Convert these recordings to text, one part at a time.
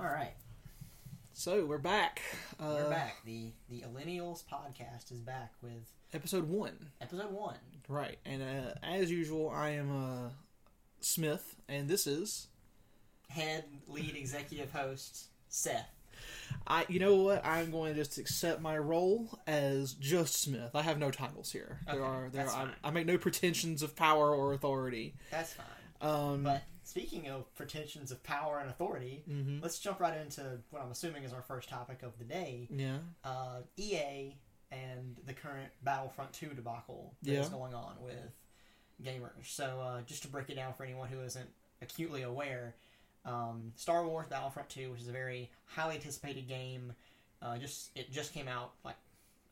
All right, So we're back. Uh, we're back. The the Millennials podcast is back with Episode one. episode one. Right. And uh, as usual, I am uh, Smith, and this is Head lead executive host Seth. I. You know what? I'm going to just accept my role as just Smith. I have no titles here. There are there. Are. I, I make no pretensions of power or authority. That's fine. Um, But speaking of pretensions of power and authority, mhm. let's jump right into what I'm assuming is our first topic of the day. yeah. Uh, EA and the current Battlefront 2 debacle that is Yeah. going on with gamers. So, uh, just to break it down for anyone who isn't acutely aware, um, Star Wars Battlefront 2, which is a very highly anticipated game, uh, just it just came out like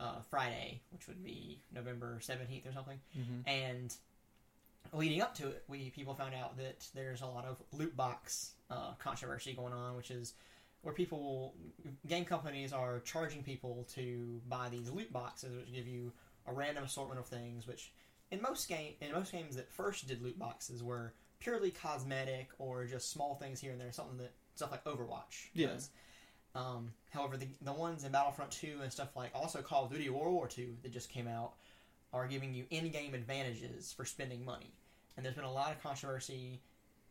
uh, Friday, which would be November 17th or something. Mhm. And leading up to it, we people found out that there's a lot of loot box uh, controversy going on, which is where people, game companies are charging people to buy these loot boxes, which give you a random assortment of things. Which in most game, in most games that first did loot boxes were purely cosmetic or just small things here and there, something that stuff like Overwatch Yeah. does. Um, however, the, the ones in Battlefront 2 and stuff like also Call of Duty World War 2 that just came out are giving you in-game advantages for spending money. And there's been a lot of controversy,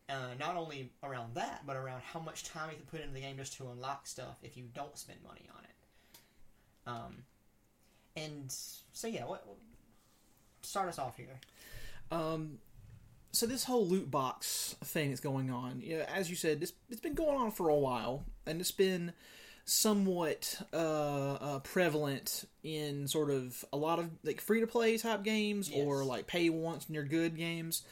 uh, not only around that, but around how much time you can put into the game just to unlock stuff if you don't spend money on it. Um, and so yeah, what, start us off here. Um, so this whole loot box thing is going on, you know, as you said, this it's been going on for a while, and it's been somewhat uh, uh, prevalent in sort of a lot of like free to play type games Yes. or like pay once and you're good games,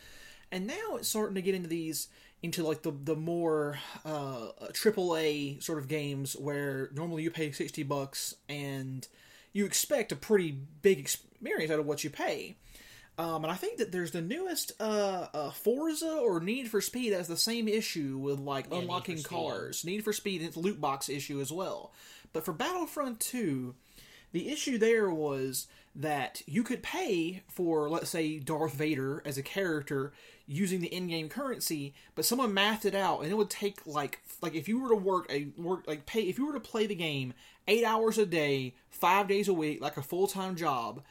and now it's starting to get into these into like the the more uh, triple A sort of games where normally you pay sixty bucks and you expect a pretty big experience out of what you pay. Um, and I think that there's the newest uh, uh, Forza or Need for Speed has the same issue with like Yeah, Need unlocking Speed. cars. Need for Speed and its loot box issue as well. But for Battlefront 2, the issue there was that you could pay for, let's say, Darth Vader as a character using the in-game currency, but someone mathed it out, and it would take like like if you were to work a work like pay if you were to play the game eight hours a day, five days a week, like a full-time job.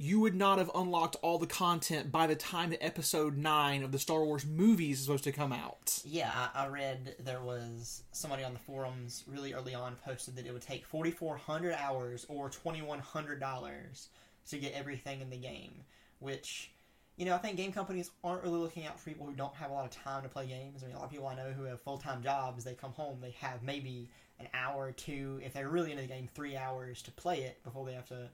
You would not have unlocked all the content by the time that episode 9 of the Star Wars movies is supposed to come out. Yeah, I, I read there was somebody on the forums really early on posted that it would take 4,400 hours or $2,100 to get everything in the game, which, you know, I think game companies aren't really looking out for people who don't have a lot of time to play games. I mean, a lot of people I know who have full time jobs, they come home, they have maybe an hour or two, if they're really into the game, three hours to play it before they have to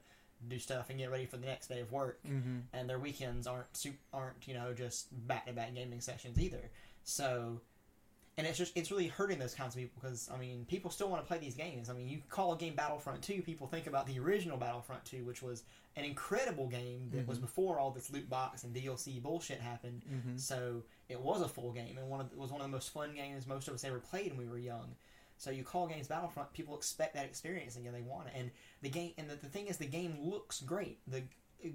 do stuff and get ready for the next day of work Mm-hmm. and their weekends aren't su- aren't you know just back to back gaming sessions either. So, and it's just it's really hurting those kinds of people because I mean people still want to play these games. I mean you call a game Battlefront Two, people think about the original Battlefront Two, which was an incredible game that was Mhm. before all this loot box and DLC bullshit happened. Mm-hmm. So it was a full game and one of the, was one of the most fun games most of us ever played when we were young. So you call games Battlefront, people expect that experience and yeah, they want it. And the game and the, the thing is, the game looks great. The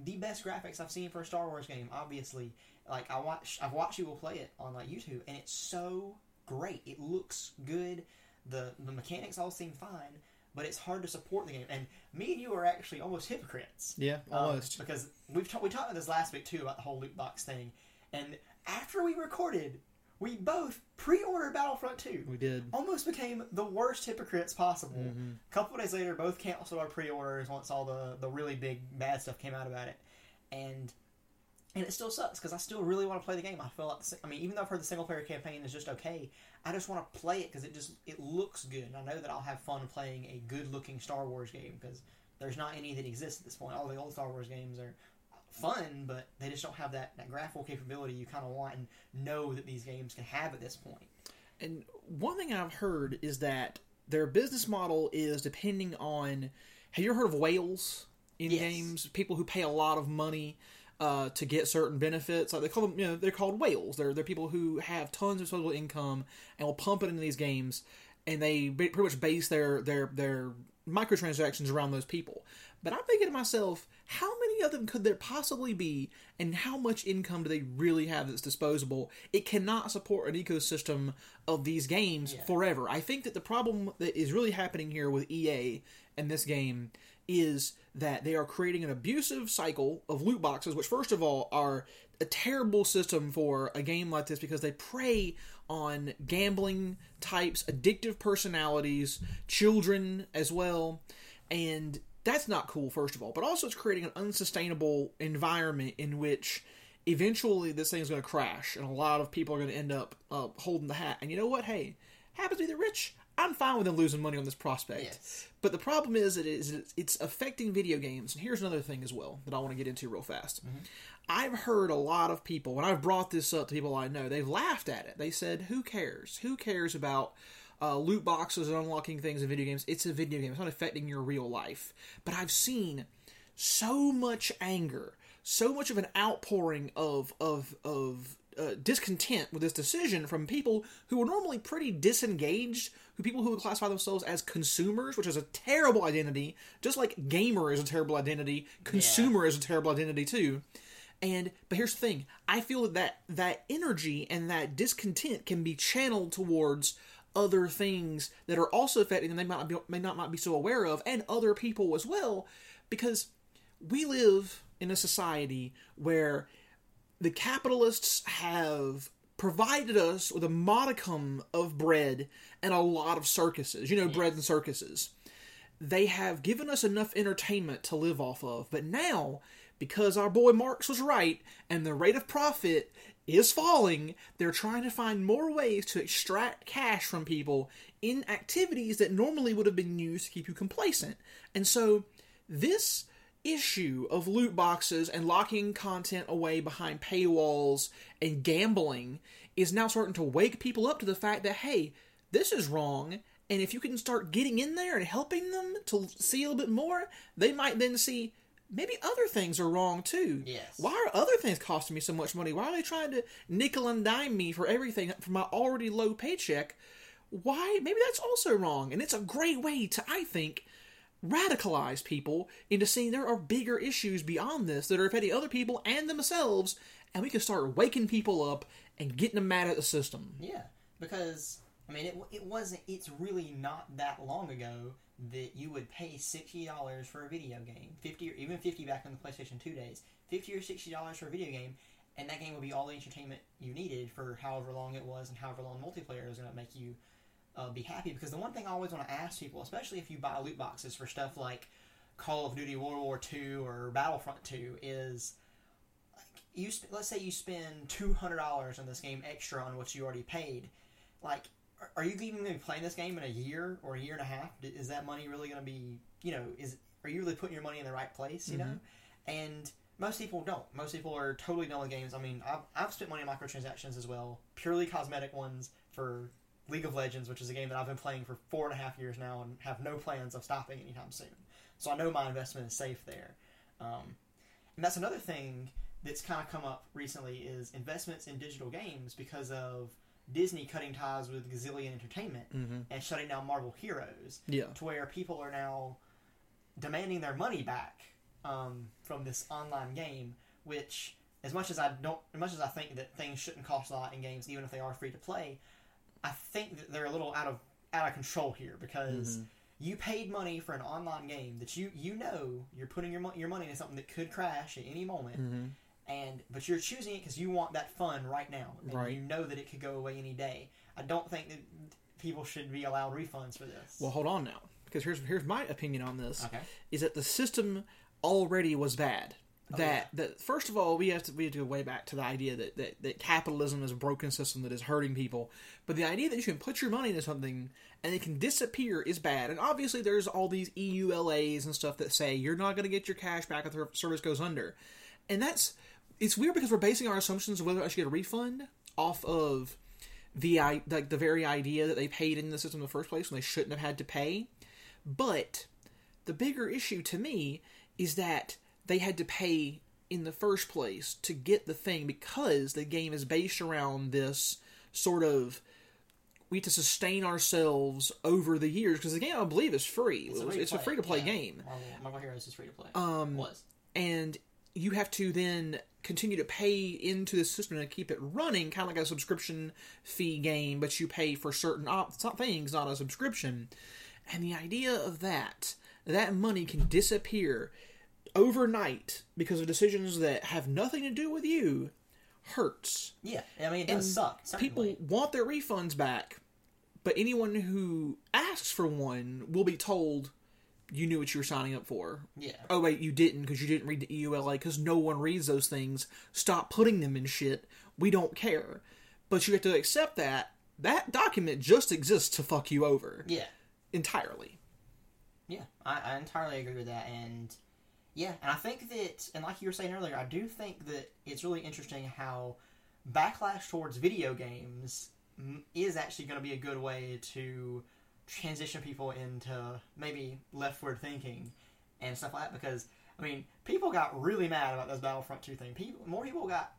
the best graphics I've seen for a Star Wars game, obviously. Like I watch, I've watched people play it on like YouTube, and it's so great. It looks good. the The mechanics all seem fine, but it's hard to support the game. And me and you are actually almost hypocrites. Yeah, Um, almost. because we've ta- we talked about this last week too about the whole loot box thing, and after we recorded, we both pre-ordered Battlefront Two. we did. Almost became the worst hypocrites possible. Mhm. A couple days later, both canceled our pre-orders once all the the really big bad stuff came out about it, and and it still sucks because I still really want to play the game. I feel like I mean, even though I've heard the single player campaign is just okay, I just want to play it because it just it looks good, and I know that I'll have fun playing a good looking Star Wars game because there's not any that exists at this point. All the old Star Wars games are fun, but they just don't have that, that graphical capability you kind of want and know that these games can have at this point. And one thing I've heard is that their business model is depending on. Have you ever heard of whales in Yes. games? People who pay a lot of money uh, to get certain benefits. Like they call them, you know, they're called whales. They're they're people who have tons of disposable income and will pump it into these games, and they pretty much base their their their microtransactions around those people. But I'm thinking to myself, how many of them could there possibly be, and how much income do they really have that's disposable? It cannot support an ecosystem of these games Yeah. forever. I think that the problem that is really happening here with EA and this game is that they are creating an abusive cycle of loot boxes, which, first of all, are a terrible system for a game like this because they prey on gambling types, addictive personalities, children as well, and that's not cool, first of all. But also, it's creating an unsustainable environment in which eventually this thing is going to crash, and a lot of people are going to end up uh, holding the hat. And you know what? Hey, happens to be the rich. I'm fine with them losing money on this prospect. Yes. But the problem is, it is it's- it's affecting video games. And here's another thing as well that I want to get into real fast. I've heard a lot of people, when I've brought this up to people I know, they've laughed at it. They said, "Who cares? Who cares about uh, loot boxes and unlocking things in video games? It's a video game. It's not affecting your real life." But I've seen so much anger, so much of an outpouring of of of uh, discontent with this decision from people who are normally pretty disengaged, who people who would classify themselves as consumers, which is a terrible identity. Just like gamer is a terrible identity, consumer is a terrible identity too. And but here's the thing: I feel that that, that energy and that discontent can be channeled towards other things that are also affecting them. They might not be, may not might be so aware of, and other people as well, because we live in a society where the capitalists have provided us with a modicum of bread and a lot of circuses. You know, bread and circuses. They have given us enough entertainment to live off of, but now, because our boy Marx was right and the rate of profit is falling, they're trying to find more ways to extract cash from people in activities that normally would have been used to keep you complacent. And so, this issue of loot boxes and locking content away behind paywalls and gambling is now starting to wake people up to the fact that hey this is wrong and if you can start getting in there and helping them to see a little bit more they might then see maybe other things are wrong too Yes. why are other things costing me so much money why are they trying to nickel and dime me for everything for my already low paycheck why maybe that's also wrong and it's a great way to i think radicalize people into seeing there are bigger issues beyond this that are affecting other people and themselves, and we can start waking people up and getting them mad at the system. Yeah, because I mean, it it wasn't. It's really not that long ago that you would pay sixty dollars for a video game, fifty or even fifty back in the PlayStation Two days, fifty or sixty dollars for a video game, and that game would be all the entertainment you needed for however long it was and however long multiplayer was going to make you uh, be happy. Because the one thing I always want to ask people, especially if you buy loot boxes for stuff like Call of Duty World War Two or Battlefront Two, is like you sp- let's say you spend two hundred dollars on this game extra on what you already paid. Like, are- you even going to be playing this game in a year or a year and a half? Is that money really going to be, you know, is are you really putting your money in the right place? You know, and most people don't. Most people are totally done with games. I mean, I've, I've spent money on microtransactions as well, purely cosmetic ones for League of Legends, which is a game that I've been playing for four and a half years now and have no plans of stopping anytime soon. So I know my investment is safe there. Um, and that's another thing that's kind of come up recently is investments in digital games because of Disney cutting ties with Gazillion Entertainment Mm-hmm. and shutting down Marvel Heroes Yeah. to where people are now demanding their money back um, from this online game. Which, as much as I don't, as much as I think that things shouldn't cost a lot in games, even if they are free to play, I think that they're a little out of out of control here because Mhm. you paid money for an online game that you you know you're putting your mo- your money into something that could crash at any moment, Mm-hmm. And but you're choosing it because you want that fun right now, and Right. you know that it could go away any day. I don't think that people should be allowed refunds for this. Well, hold on now, because here's here's my opinion on this: okay. is that the system already was bad. Oh, That that first of all, we have to we have to go way back to the idea that, that that capitalism is a broken system that is hurting people. But the idea that you can put your money into something and it can disappear is bad. And obviously, there's all these EULAs and stuff that say you're not going to get your cash back if the service goes under. And that's it's weird because we're basing our assumptions of whether I should get a refund off of the i like the very idea that they paid in the system in the first place when they shouldn't have had to pay. But the bigger issue to me is that they had to pay in the first place to get the thing because the game is based around this sort of we have to sustain ourselves over the years because the game I believe is free. It's, a free to play game. Marvel, Marvel Heroes is free to play. Um, was and you have to then continue to pay into the system to keep it running, kind of like a subscription fee game, but you pay for certain op- things, not a subscription. And the idea of that, that money can disappear overnight because of decisions that have nothing to do with you, hurts. yeah. I mean, it does And suck. People want their refunds back, but anyone who asks for one will be told you knew what you were signing up for. Yeah. Oh wait, you didn't because you didn't read the EULA because no one reads those things. Stop putting them in shit. We don't care. But you have to accept that that document just exists to fuck you over Yeah. entirely. Yeah, I, I entirely agree with that, and yeah, and I think that, and like you were saying earlier, I do think that it's really interesting how backlash towards video games is actually going to be a good way to transition people into maybe leftward thinking and stuff like that. Because I mean, people got really mad about this Battlefront Two thing. People, more people got.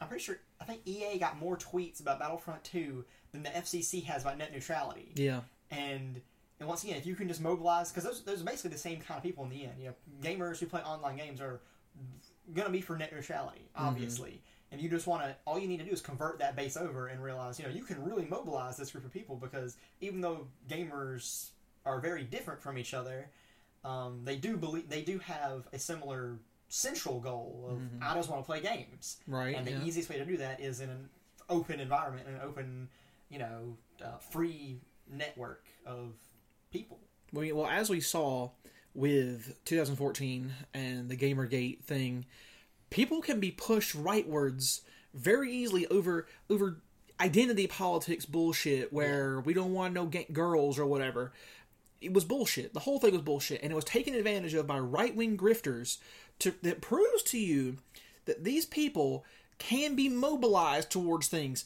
I'm pretty sure. I think EA got more tweets about Battlefront Two than the FCC has about net neutrality Yeah. and and once again, if you can just mobilize, because those those are basically the same kind of people in the end. You know, gamers who play online games are gonna be for net neutrality, mm-hmm. obviously. And you just want to, all you need to do is convert that base over and realize, you know, you can really mobilize this group of people because even though gamers are very different from each other, um, they do believe they do have a similar central goal of I just want to play games, Right. and the yeah. easiest way to do that is in an open environment, an open, you know, uh, free network of people. We, well, as we saw with 2014 and the Gamergate thing, people can be pushed rightwards very easily over over identity politics bullshit where we don't want no girls or whatever. It was bullshit. The whole thing was bullshit, and it was taken advantage of by right wing grifters to that proves to you that these people can be mobilized towards things.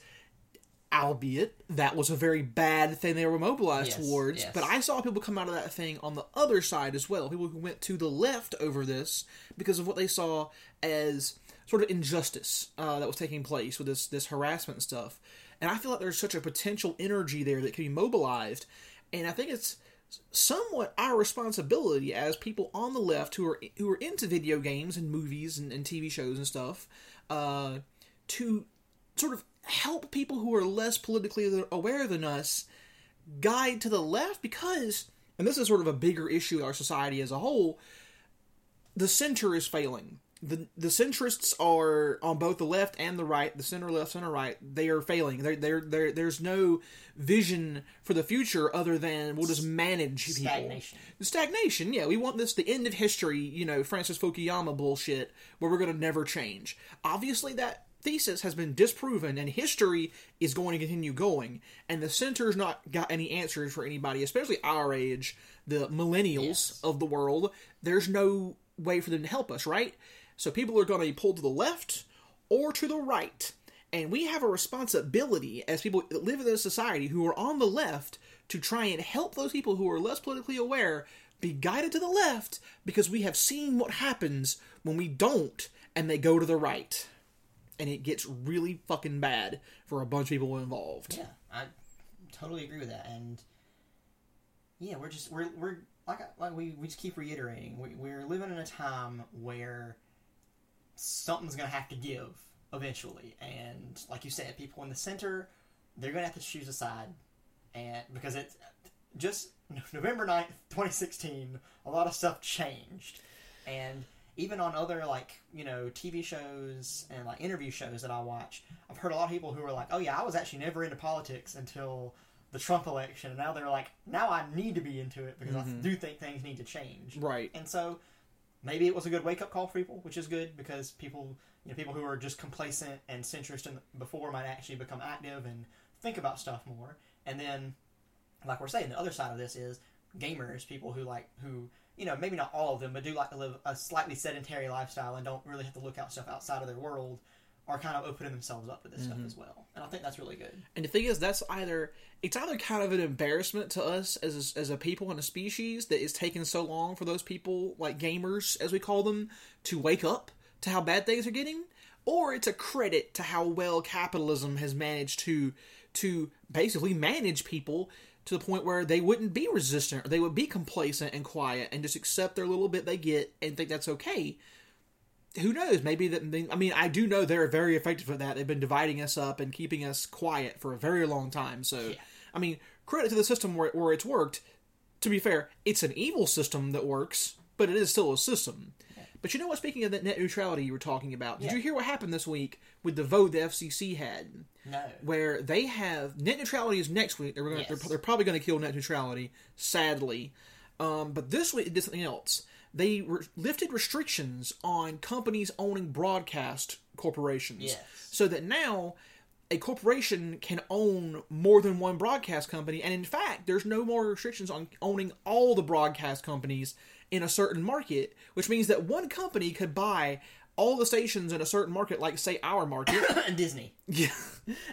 Albeit that was a very bad thing they were mobilized Yes, towards, yes. but I saw people come out of that thing on the other side as well. People who went to the left over this because of what they saw as sort of injustice uh, that was taking place with this this harassment and stuff. And I feel like there's such a potential energy there that can be mobilized, and I think it's somewhat our responsibility as people on the left who are who are into video games and movies and, and TV shows and stuff uh, to sort of help people who are less politically aware than us guide to the left because and this is sort of a bigger issue in our society as a whole the center is failing. The the centrists are on both the left and the right the center left center right they are failing. They're, they're, they're, there's no vision for the future other than we'll just manage people. Stagnation. stagnation yeah. We want this the end of history you know francis fukuyama bullshit where we're going to never change. Obviously that thesis has been disproven and history is going to continue going and the center's not got any answers for anybody especially our age the millennials Yes. of the world there's no way for them to help us right so people are going to be pulled to the left or to the right and we have a responsibility as people that live in this society who are on the left to try and help those people who are less politically aware be guided to the left because we have seen what happens when we don't and they go to the right. And it gets really fucking bad for a bunch of people involved. Yeah, I totally agree with that, and yeah, we're just we're we're like like we, we just keep reiterating we, we're living in a time where something's gonna have to give eventually, and like you said, people in the center they're gonna have to choose a side, and because it's just November 9th, 2016, a lot of stuff changed, and even on other like you know TV shows and like interview shows that I watch, I've heard a lot of people who are like, "Oh yeah, I was actually never into politics until the Trump election, and now they're like, now I need to be into it because I mm-hmm. do think things need to change." Right. And so maybe it was a good wake up call for people, which is good because people, you know, people who are just complacent and centrist in before might actually become active and think about stuff more. And then, like we're saying, the other side of this is gamers, people who like who you know maybe not all of them, but do like to live a slightly sedentary lifestyle and don't really have to look out stuff outside of their world. Are kind of opening themselves up to this stuff mm-hmm. as well, and I think that's really good. And the thing is, that's either it's either kind of an embarrassment to us as a, as a people and a species that it's taken so long for those people, like gamers as we call them, to wake up to how bad things are getting, or it's a credit to how well capitalism has managed to to basically manage people to the point where they wouldn't be resistant or they would be complacent and quiet and just accept their little bit they get and think that's okay. Who knows? Maybe that. I mean, I do know they're very effective at that. They've been dividing us up and keeping us quiet for a very long time. So, Yeah. I mean, credit to the system where, where it's worked. To be fair, it's an evil system that works, but it is still a system. But you know what? Speaking of that net neutrality you were talking about, did Yeah. you hear what happened this week with the vote the FCC had? No. where they have net neutrality is next week. They're gonna, Yes. they're, they're probably going to kill net neutrality, sadly. Um, but this week it did something else. They re- lifted restrictions on companies owning broadcast corporations, Yes. so that now a corporation can own more than one broadcast company. And in fact, there's no more restrictions on owning all the broadcast companies in a certain market, which means that one company could buy all the stations in a certain market, like say our market. and Disney. Yeah.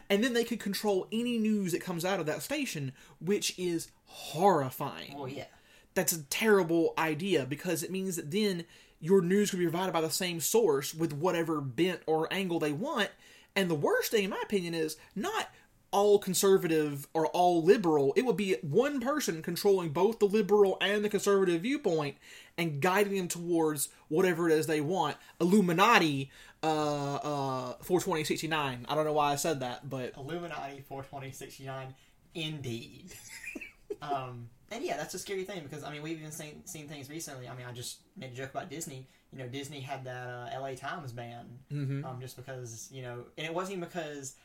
And then they could control any news that comes out of that station, which is horrifying. Well, yeah. That's a terrible idea because it means that then your news could be provided by the same source with whatever bent or angle they want. And the worst thing, in my opinion, is not all conservative or all liberal. It would be one person controlling both the liberal and the conservative viewpoint and guiding them towards whatever it is they want. Illuminati, uh, uh, 42069. I don't know why I said that, but Illuminati 42069, indeed. um, and yeah, that's a scary thing because I mean we've even seen seen things recently. I mean, I just made a joke about Disney. You know, Disney had that uh, L.A. Times ban, Mm-hmm. um, just because you know, and it wasn't even because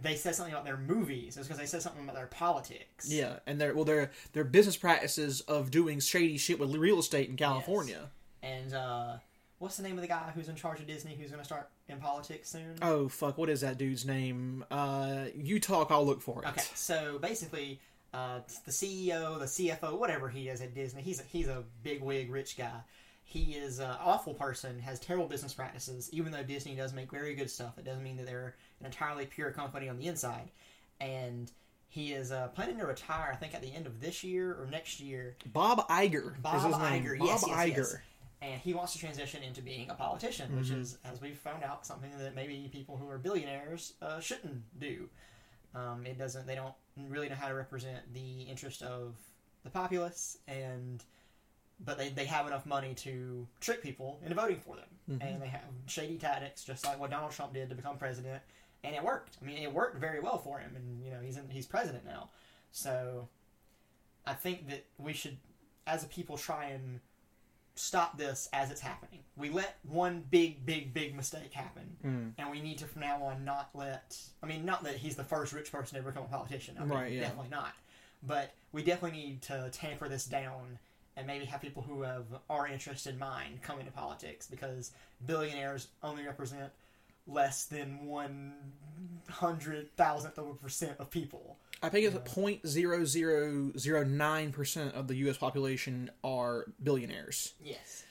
they said something about their movies. It was because they said something about their politics. yeah, and their well, their their business practices of doing shady shit with real estate in California. And uh, what's the name of the guy who's in charge of Disney who's going to start in politics soon? Oh fuck! What is that dude's name? Uh, you talk. I'll look for it. Okay, so basically, uh, the CEO, the CFO, whatever he is at Disney, he's a, he's a big wig, rich guy. He is an awful person, has terrible business practices. Even though Disney does make very good stuff, it doesn't mean that they're an entirely pure company on the inside. And he is uh, planning to retire, I think, at the end of this year or next year. Bob Iger. is Bob. Iger, Bob yes, yes, Iger. yes. And he wants to transition into being a politician, which Mm-hmm. is, as we've found out, something that maybe people who are billionaires uh, shouldn't do. Um, it doesn't. They don't really know how to represent the interest of the populace, and but they, they have enough money to trick people into voting for them, Mm-hmm. and they have shady tactics, just like what Donald Trump did to become president, and it worked. I mean, it worked very well for him, and you know he's in, he's president now. So I think that we should, as a people, try and stop this as it's happening. We let one big, big, big mistake happen, Mm. and we need to from now on not let. I mean, not that he's the first rich person to ever become a politician. I mean, Right, yeah. Definitely not. But we definitely need to tamper this down and maybe have people who have our interest in mind come into politics because billionaires only represent less than one hundred thousandth of a percent of people. I think it's point zero zero zero nine percent of the U.S. population are billionaires, Yes.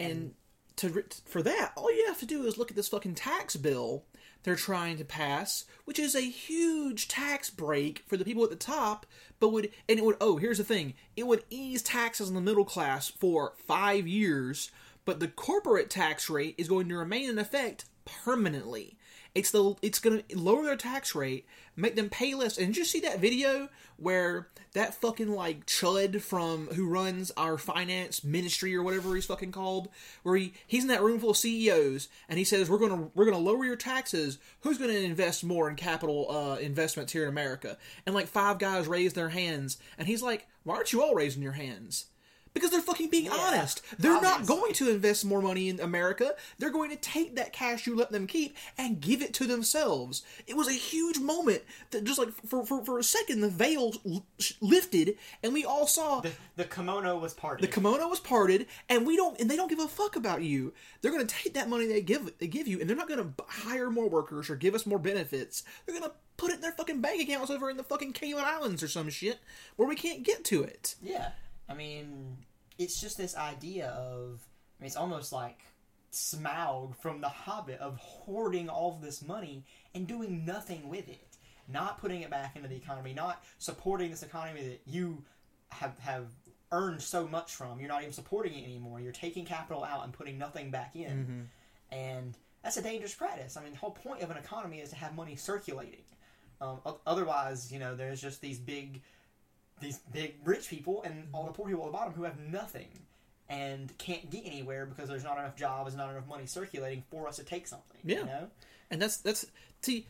and to for that, all you have to do is look at this fucking tax bill they're trying to pass, which is a huge tax break for the people at the top, but would and it would oh here's the thing, it would ease taxes on the middle class for five years, but the corporate tax rate is going to remain in effect permanently. It's the it's to lower their tax rate, make them pay less. And you see that video where that fucking like chud from who runs our finance ministry or whatever he's fucking called, where he he's in that room full of CEOs and he says we're gonna we're gonna lower your taxes. Who's gonna invest more in capital uh, investments here in America? And like five guys raise their hands, and he's like, why aren't you all raising your hands? Because they're fucking being honest. They're not going to invest more money in America. They're going to take that cash you let them keep and give it to themselves. It was a huge moment that just like for for, for a second the veil lifted and we all saw The, the kimono was parted. the kimono was parted and we don't and they don't give a fuck about you. They're going to take that money they give they give you and they're not going to hire more workers or give us more benefits. They're going to put it in their fucking bank accounts over in the fucking Cayman Islands or some shit where we can't get to it. Yeah, I mean, it's just this idea of. I mean, it's almost like Smaug from The Hobbit of hoarding all of this money and doing nothing with it, not putting it back into the economy, not supporting this economy that you have have earned so much from. You're not even supporting it anymore. You're taking capital out and putting nothing back in, and that's a dangerous practice. I mean, the whole point of an economy is to have money circulating. Um, otherwise, you know, there's just these big, these big rich people and all the mm-hmm. poor people at the bottom who have nothing and can't get anywhere because there's not enough jobs, and not enough money circulating for us to take something. Yeah. You know? And that's that's see,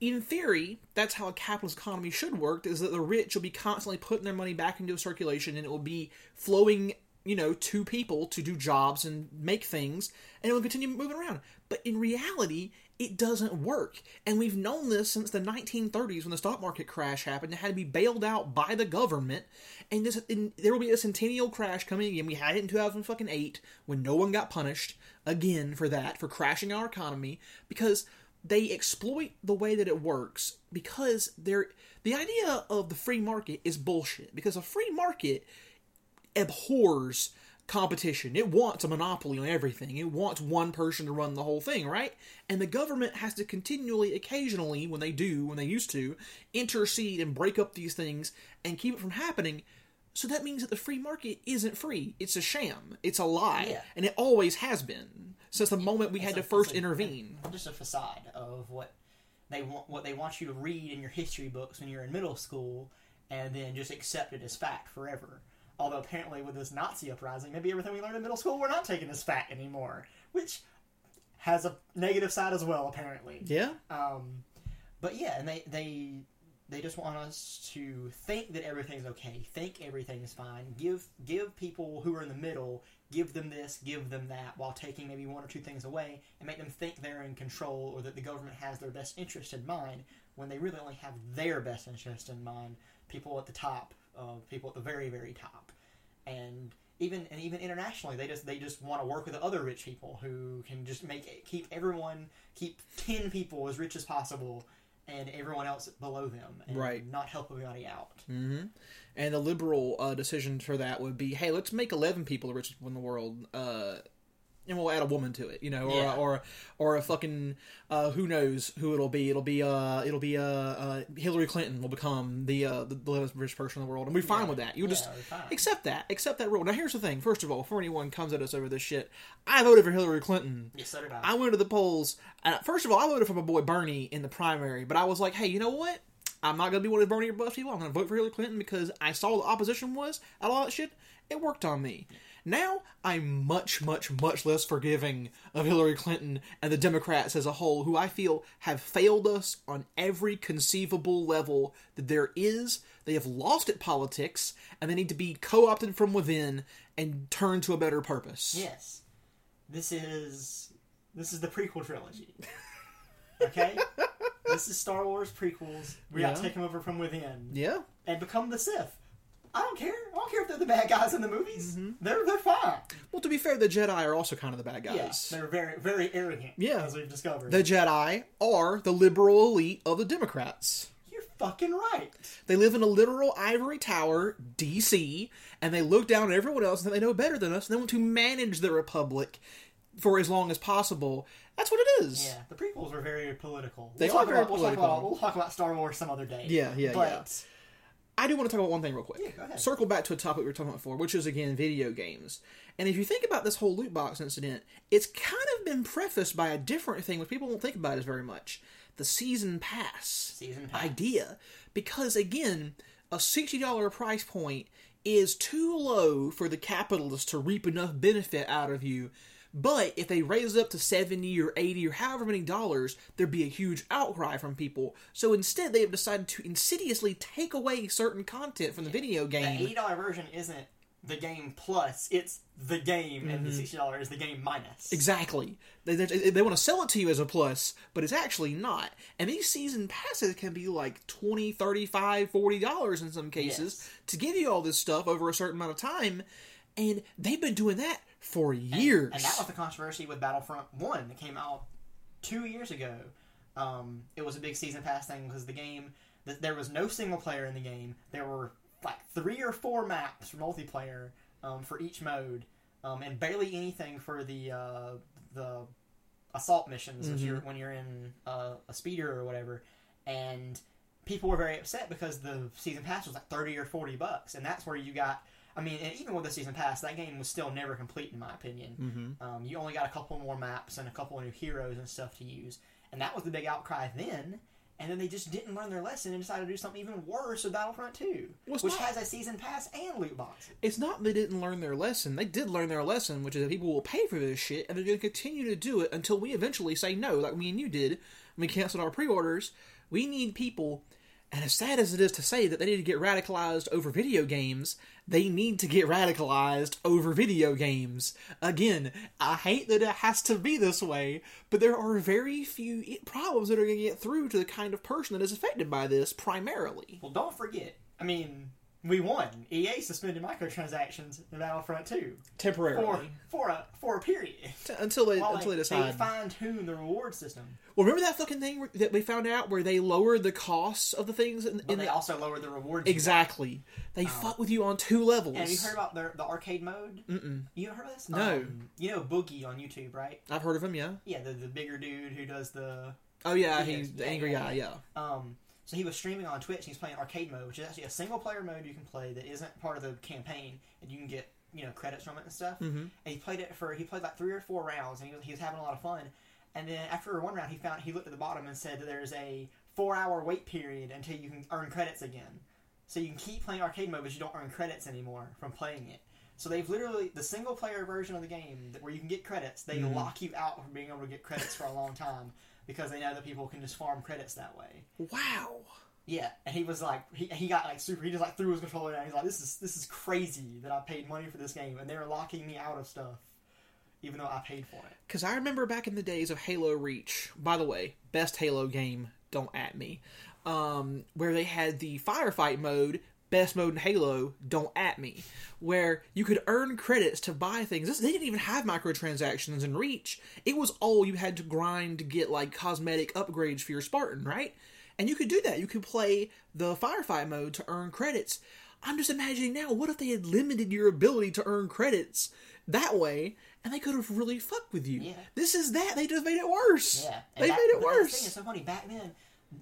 in theory, that's how a capitalist economy should work. Is that the rich will be constantly putting their money back into circulation, and it will be flowing, you know, to people to do jobs and make things, and it will continue moving around. But in reality, it doesn't work, and we've known this since the 1930s when the stock market crash happened. It had to be bailed out by the government, and this and there will be a centennial crash coming again. We had it in 2008 when no one got punished again for that for crashing our economy because they exploit the way that it works because they're the idea of the free market is bullshit because a free market abhors competition. It wants a monopoly on everything. It wants one person to run the whole thing, right? And the government has to continually, occasionally, when they do, when they used to, intercede and break up these things and keep it from happening. So that means that the free market isn't free. It's a sham. It's a lie. Yeah. And it always has been since the moment we had to first a- intervene. Just a facade of what they want, what they want you to read in your history books when you're in middle school, and then just accept it as fact forever. Although apparently with this Nazi uprising, maybe everything we learned in middle school we're not taking as fact anymore, which has a negative side as well. Apparently, Yeah. um, but yeah, and they they they just want us to think that everything's okay, think everything's fine. Give give people who are in the middle, give them this, give them that, while taking maybe one or two things away, and make them think they're in control or that the government has their best interest in mind when they really only have their best interest in mind. People at the top, uh, people at the very very top, and even and even internationally, they just they just want to work with other rich people who can just make it, keep everyone keep ten people as rich as possible, and everyone else below them, and Right. Not help everybody out. hmm And the liberal uh, decision for that would be, hey, let's make eleven people the richest people in the world, uh, and we'll add a woman to it, you know, or Yeah. or or a fucking uh, who knows who it'll be. It'll be uh, it'll be uh, uh, Hillary Clinton will become the uh, the eleventh richest person in the world, and we're fine Yeah. with that. You Yeah, just accept that, accept that rule. Now, here's the thing. First of all, before anyone comes at us over this shit, I voted for Hillary Clinton. Yes, so did I. I went to the polls. And first of all, I voted for my boy Bernie in the primary, but I was like, hey, you know what? I'm not going to be one of the Bernie or people. I'm going to vote for Hillary Clinton because I saw what the opposition was at all that shit. It worked on me. Now I'm much, much, much less forgiving of Hillary Clinton and the Democrats as a whole, who I feel have failed us on every conceivable level that there is. They have lost at politics, and they need to be co-opted from within and turned to a better purpose. Yes, this is this is the prequel trilogy. Okay, this is Star Wars prequels. We got to take them over from within Yeah. and become the Sith. I don't care. I don't care if they're the bad guys in the movies. Mm-hmm. They're they're fine. Well, to be fair, the Jedi are also kind of the bad guys. Yeah, they're very very arrogant. Yeah. as we've discovered. the Jedi are the liberal elite of the Democrats. You're fucking right. They live in a literal ivory tower, DC, and they look down at everyone else and they know better than us, and they want to manage the Republic for as long as possible. That's what it is. Yeah, the prequels were very political. They we'll are talk very about, We'll talk, political. about, we'll talk about Star Wars some other day. Yeah, yeah, but I do want to talk about one thing real quick. Yeah. Circle back to a topic we were talking about before, which is again video games. And if you think about this whole loot box incident, it's kind of been prefaced by a different thing which people won't think about as very much. The season pass. Season pass. idea. Because again, a sixty dollar price point is too low for the capitalists to reap enough benefit out of you. But if they raise it up to 70 or 80 or however many dollars, there'd be a huge outcry from people. So instead, they have decided to insidiously take away certain content from the video game. the game. eighty dollar version isn't the game plus; it's the game, and Mm-hmm. the sixty dollar is the game minus. Exactly. They, they, they want to sell it to you as a plus, but it's actually not. And these season passes can be like 20 35 40 dollars in some cases Yes. to give you all this stuff over a certain amount of time. And they've been doing that for years. And that was the controversy with Battlefront One that came out two years ago. Um, it was a big season pass thing because the game th- there was no single player in the game. There were like three or four maps for multiplayer um, for each mode, um, and barely anything for the uh, the assault missions which you're, when you're in uh, a speeder or whatever. And people were very upset because the season pass was like thirty or forty bucks, and that's where you got. I mean, and even with the season pass, that game was still never complete in my opinion. Mm-hmm. Um, you only got a couple more maps and a couple of new heroes and stuff to use, and that was the big outcry then. and then they just didn't learn their lesson and decided to do something even worse with Battlefront 2, Well, which not- has a season pass and loot boxes. It's not they didn't learn their lesson. They did learn their lesson, which is that people will pay for this shit, and they're going to continue to do it until we eventually say no, like me and you did. when We canceled our pre-orders. We need people, and as sad as it is to say that they need to get radicalized over video games, they need to get radicalized over video games. Again, I hate that it has to be this way, but there are very few problems that are going to get through to the kind of person that is affected by this primarily. Well, don't forget, I mean, we won. EA suspended microtransactions in Battlefront 2 Temporarily. for for a for a period. T- until they While until they they, decide. fine tune the reward system, Well, remember that fucking thing that we found out where they lowered the costs of the things and, but they the also lowered the rewards. exactly. They fuck with you on two levels. Have you heard about the the arcade mode? Mm-mm. You heard of this? No. Um, you know Boogie on YouTube, right? I've heard of him. Yeah. Yeah, the the bigger dude who does the Oh yeah, he's the angry guy. Yeah. Um, so he was streaming on Twitch. and He's playing arcade mode, which is actually a single player mode you can play that isn't part of the campaign, and you can get you know credits from it and stuff. Mm-hmm. And he played it for he played like three or four rounds, and he was, he was having a lot of fun. And then after one round, he found he looked at the bottom and said that there's a four hour wait period until you can earn credits again. So you can keep playing arcade mode, but you don't earn credits anymore from playing it. So they've literally the single player version of the game where you can get credits. They Mhm. lock you out from being able to get credits for a long time because they know that people can just farm credits that way. Wow. Yeah, and he was like, he, he got like super. He just like threw his controller down. He's like, this is this is crazy that I paid money for this game, and they're locking me out of stuff, even though I paid for it. Because I remember back in the days of Halo Reach. By the way, best Halo game. Don't at me. Um, where they had the firefight mode. Best mode in Halo, don't at me. Where you could earn credits to buy things. This, they didn't even have microtransactions in Reach. It was all you had to grind to get like cosmetic upgrades for your Spartan, right? And you could do that. You could play the firefight mode to earn credits. I'm just imagining now, what if they had limited your ability to earn credits that way, and they could have really fucked with you? Yeah. This is that. They just made it worse. Yeah, They back- made it that's the worse. thing, it's so funny. Back then,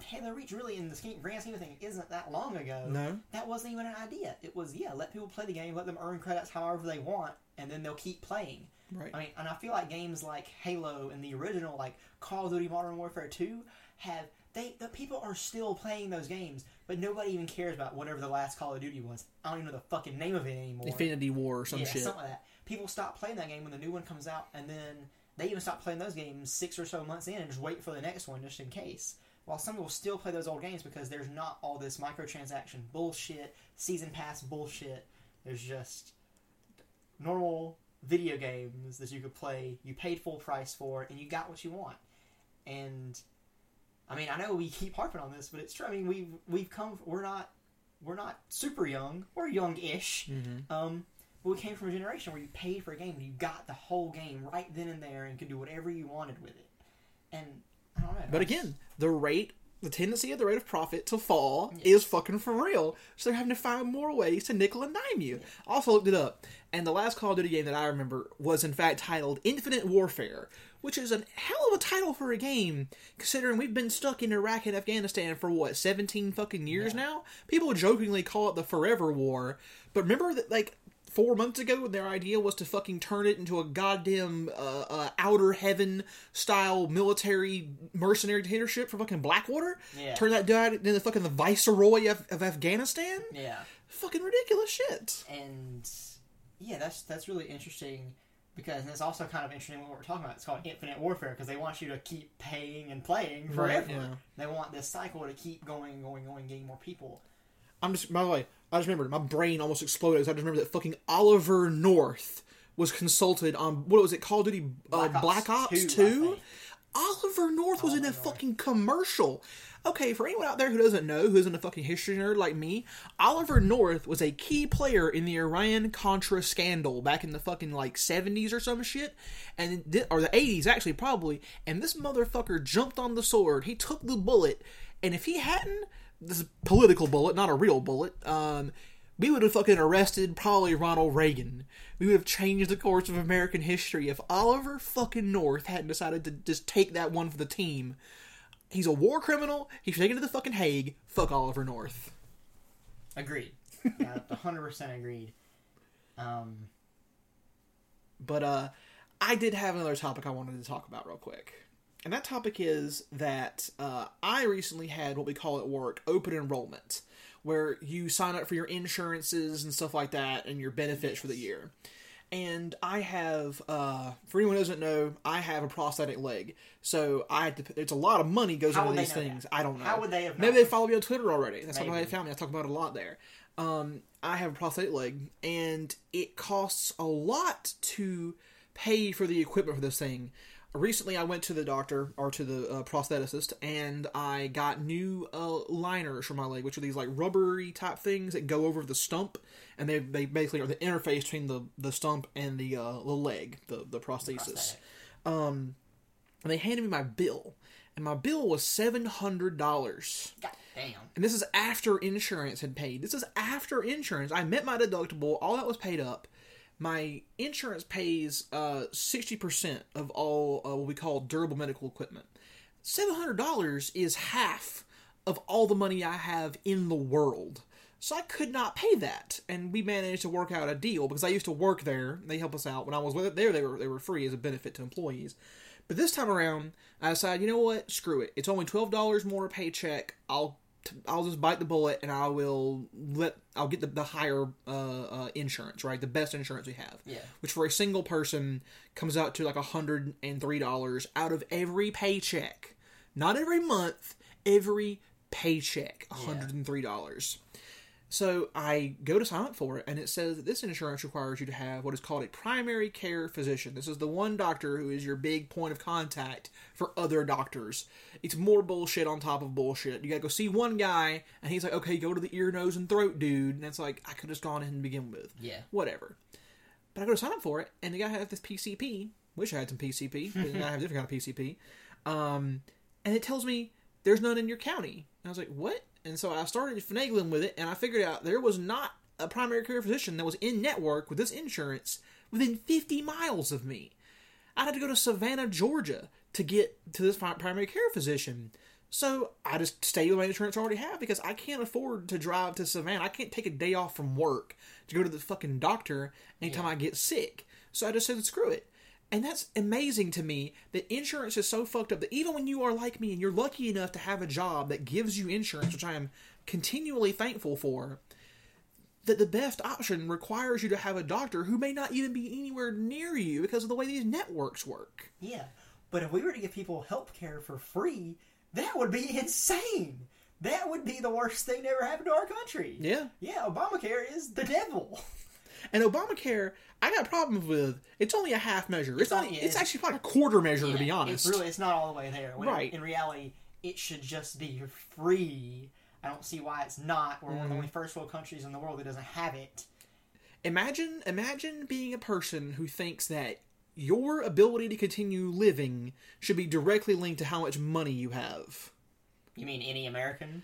Halo Reach really, in the scheme, grand scheme of things, isn't that long ago. No. that wasn't even an idea. It was yeah, let people play the game, let them earn credits however they want, and then they'll keep playing. Right. I mean, and I feel like games like Halo and the original, like Call of Duty Modern Warfare Two, have they the people are still playing those games, but nobody even cares about whatever the last Call of Duty was. I don't even know the fucking name of it anymore. Infinity War or some yeah, shit. something like that. People stop playing that game when the new one comes out, and then they even stop playing those games six or so months in and just wait for the next one just in case. While some will still play those old games because there's not all this microtransaction bullshit, season pass bullshit. There's just normal video games that you could play. You paid full price for, and you got what you want. And I mean, I know we keep harping on this, but it's true. I mean, we've we've come. We're not we're not super young. We're young-ish. Mhm. Um, but we came from a generation where you paid for a game and you got the whole game right then and there and could do whatever you wanted with it. And But again, the rate, the tendency of the rate of profit to fall Yeah. is fucking for real. So they're having to find more ways to nickel and dime you. I also looked it up, and the last Call of Duty game that I remember was in fact titled Infinite Warfare, which is a hell of a title for a game, considering we've been stuck in Iraq and Afghanistan for what, 17 fucking years Yeah. now? People jokingly call it the Forever War, but remember that, like, four months ago their idea was to fucking turn it into a goddamn uh, uh, outer heaven style military mercenary dictatorship for fucking blackwater Yeah. turn that guy into the fucking the viceroy of, of afghanistan yeah. fucking ridiculous shit and yeah, that's that's really interesting because it's also kind of interesting what we're talking about. It's called infinite warfare because they want you to keep paying and playing Right, forever. yeah. They want this cycle to keep going and going and going, getting more people. I'm just by the way i just remembered my brain almost exploded i just remember that fucking oliver north was consulted on what was it call of duty uh, Black Ops black ops 2, 2, oliver north was in a North. fucking commercial. Okay for anyone out there who doesn't know who isn't a fucking history nerd like me oliver north was a key player in the iran contra scandal back in the fucking like 70s or some shit and or the 80s actually probably and this motherfucker jumped on the sword. He took the bullet and if he hadn't this is a political bullet not a real bullet um we would have fucking arrested probably Ronald Reagan. We would have changed the course of American history if Oliver fucking North hadn't decided to just take that one for the team. He's a war criminal. He should take it to the fucking Hague. Fuck Oliver North. Agreed. hundred percent agreed. Um, But uh I did have another topic I wanted to talk about real quick. And that topic is that uh, I recently had what we call at work open enrollment, where you sign up for your insurances and stuff like that and your benefits for the year. And I have, uh, for anyone who doesn't know, I have a prosthetic leg, so I had to. It's a lot of money goes How into these things. that? I don't know. How would they have Maybe known? they follow me on Twitter already. That's how Maybe. they found me. I talk about it a lot there. Um, I have a prosthetic leg, and it costs a lot to pay for the equipment for this thing. Recently, I went to the doctor or to the uh, prostheticist, and I got new uh, liners for my leg, which are these like rubbery type things that go over the stump, and they they basically are the interface between the the stump and the uh, the leg, the the prosthesis. Prosthetic. And they handed me my bill, and my bill was seven hundred dollars. God damn. And this is after insurance had paid. This is after insurance. I met my deductible. All that was paid up. My insurance pays uh, 60% of all uh, what we call durable medical equipment. $700 is half of all the money I have in the world. So I could not pay that. And we managed to work out a deal because I used to work there. They help us out. When I was with there, they were, they were free as a benefit to employees. But this time around, I decided, you know what? Screw it. It's only twelve dollars more a paycheck. I'll I'll just bite the bullet and I will let I'll get the, the higher uh, uh, insurance, right? The best insurance we have. Yeah. Which for a single person comes out to like hundred and three dollars out of every paycheck, not every month, every paycheck, hundred and three dollars. So I go to sign up for it, and it says that this insurance requires you to have what is called a primary care physician. This is the one doctor who is your big point of contact for other doctors. It's more bullshit on top of bullshit. You gotta go see one guy, and he's like, okay, go to the ear, nose, and throat dude. And it's like, I could have just gone in and begin with. Yeah. Whatever. But I go to sign up for it, and the guy has this PCP. Wish I had some PCP. but I have a different kind of PCP. Um, and it tells me there's none in your county. And I was like, what? And so I started finagling with it, and I figured out there was not a primary care physician that was in network with this insurance within 50 miles of me. I had to go to Savannah, Georgia to get to this primary care physician. So I just stay with my insurance I already have because I can't afford to drive to Savannah. I can't take a day off from work to go to the fucking doctor anytime I get sick. So I just said, screw it. And that's amazing to me that insurance is so fucked up that even when you are like me and you're lucky enough to have a job that gives you insurance, which I am continually thankful for, that the best option requires you to have a doctor who may not even be anywhere near you because of the way these networks work. Yeah. But if we were to give people health care for free, that would be insane. That would be the worst thing that ever happened to our country. Yeah. Yeah, Obamacare is the devil. And Obamacare, I got problems with. It's only a half measure. It's, not- it's it's- actually probably a quarter measure to be honest. It's really it's not all the way there. When Right. In reality, it should just be free. I don't see why it's not. We're one of Mm-hmm. the only first world countries in the world that doesn't have it. Imagine, imagine being a person who thinks that your ability to continue living should be directly linked to how much money you have. You mean any American?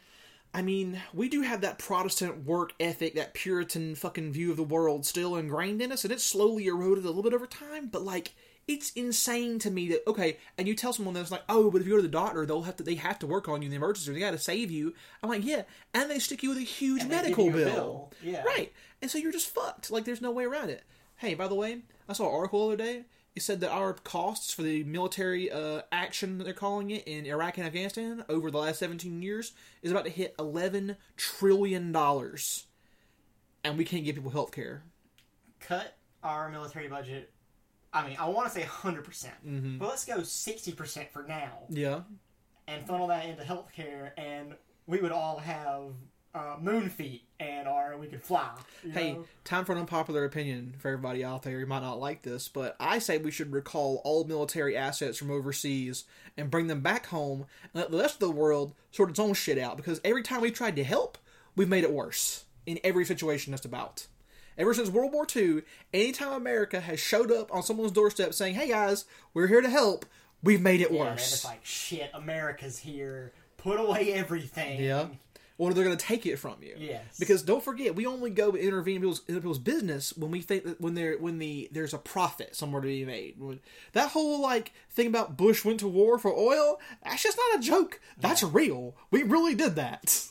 I mean, we do have that Protestant work ethic, that Puritan fucking view of the world still ingrained in us, and it's slowly eroded a little bit over time, but like, it's insane to me that okay, and you tell someone that's like, oh, but if you go to the doctor, they'll have to they have to work on you in the emergency, room, they gotta save you. I'm like, yeah, and they stick you with a huge And medical bill. bill. Yeah. Right. And so you're just fucked. Like there's no way around it. Hey, by the way, I saw an article the other day. It said that our costs for the military uh, action that they're calling it in Iraq and Afghanistan over the last 17 years is about to hit 11 trillion dollars, and we can't give people health care. Cut our military budget. I mean, I want to say 100%, percent Mm-hmm. but let's go 60% for now Yeah. and funnel that into healthcare, and we would all have uh, moon feet and our we could fly. Hey, know? time for an unpopular opinion for everybody out there. You might not like this, but I say we should recall all military assets from overseas and bring them back home and let the rest of the world sort its own shit out. Because every time we've tried to help, we've made it worse in every situation just about. Ever since World War II, anytime America has showed up on someone's doorstep saying, "Hey guys, we're here to help," we've made it Yeah, worse. just like, shit, America's here. Put away everything. Yeah. Or they're going to take it from you. Yes. Because don't forget, we only go intervene in people's, in people's business when we think that when there when the there's a profit somewhere to be made. When- That whole like thing about Bush went to war for oil, that's just not a joke. That's real. We really did that.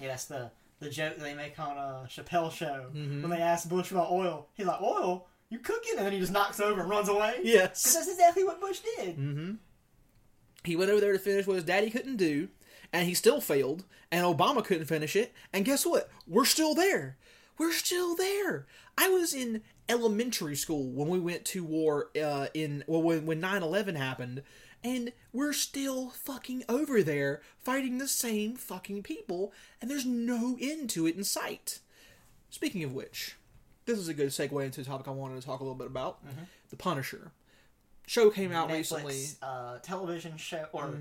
Yeah, that's the the joke that they make on a Chappelle show Mm-hmm. when they ask Bush about oil. He's like, "Oil? You cooking?" And then he just knocks over and runs away. Yes. because that's exactly what Bush did. Mm-hmm. He went over there to finish what his daddy couldn't do, and he still failed, and Obama couldn't finish it. And guess what? We're still there. We're still there. I was in elementary school when we went to war uh, in well when when 9/11 happened and we're still fucking over there fighting the same fucking people and there's no end to it in sight. Speaking of which, this is a good segue into a topic I wanted to talk a little bit about. The Punisher. Show came out Netflix recently. uh, television show, or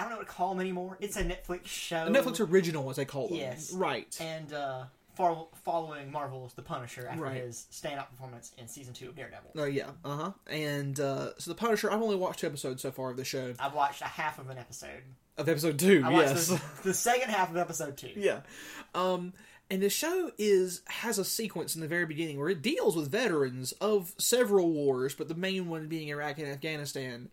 I don't know what to call them anymore. It's a Netflix show. A Netflix original, as they call them. Yes. Right. and uh, fol- following Marvel's The Punisher after Right. his stand-up performance in season two of Daredevil. Oh yeah, uh huh. And uh, so the Punisher. I've only watched two episodes so far of the show. I've watched a half of an episode. Of episode two, I yes. the, the second half of episode two. yeah. Um, and the show is has a sequence in the very beginning where it deals with veterans of several wars, but the main one being Iraq and Afghanistan.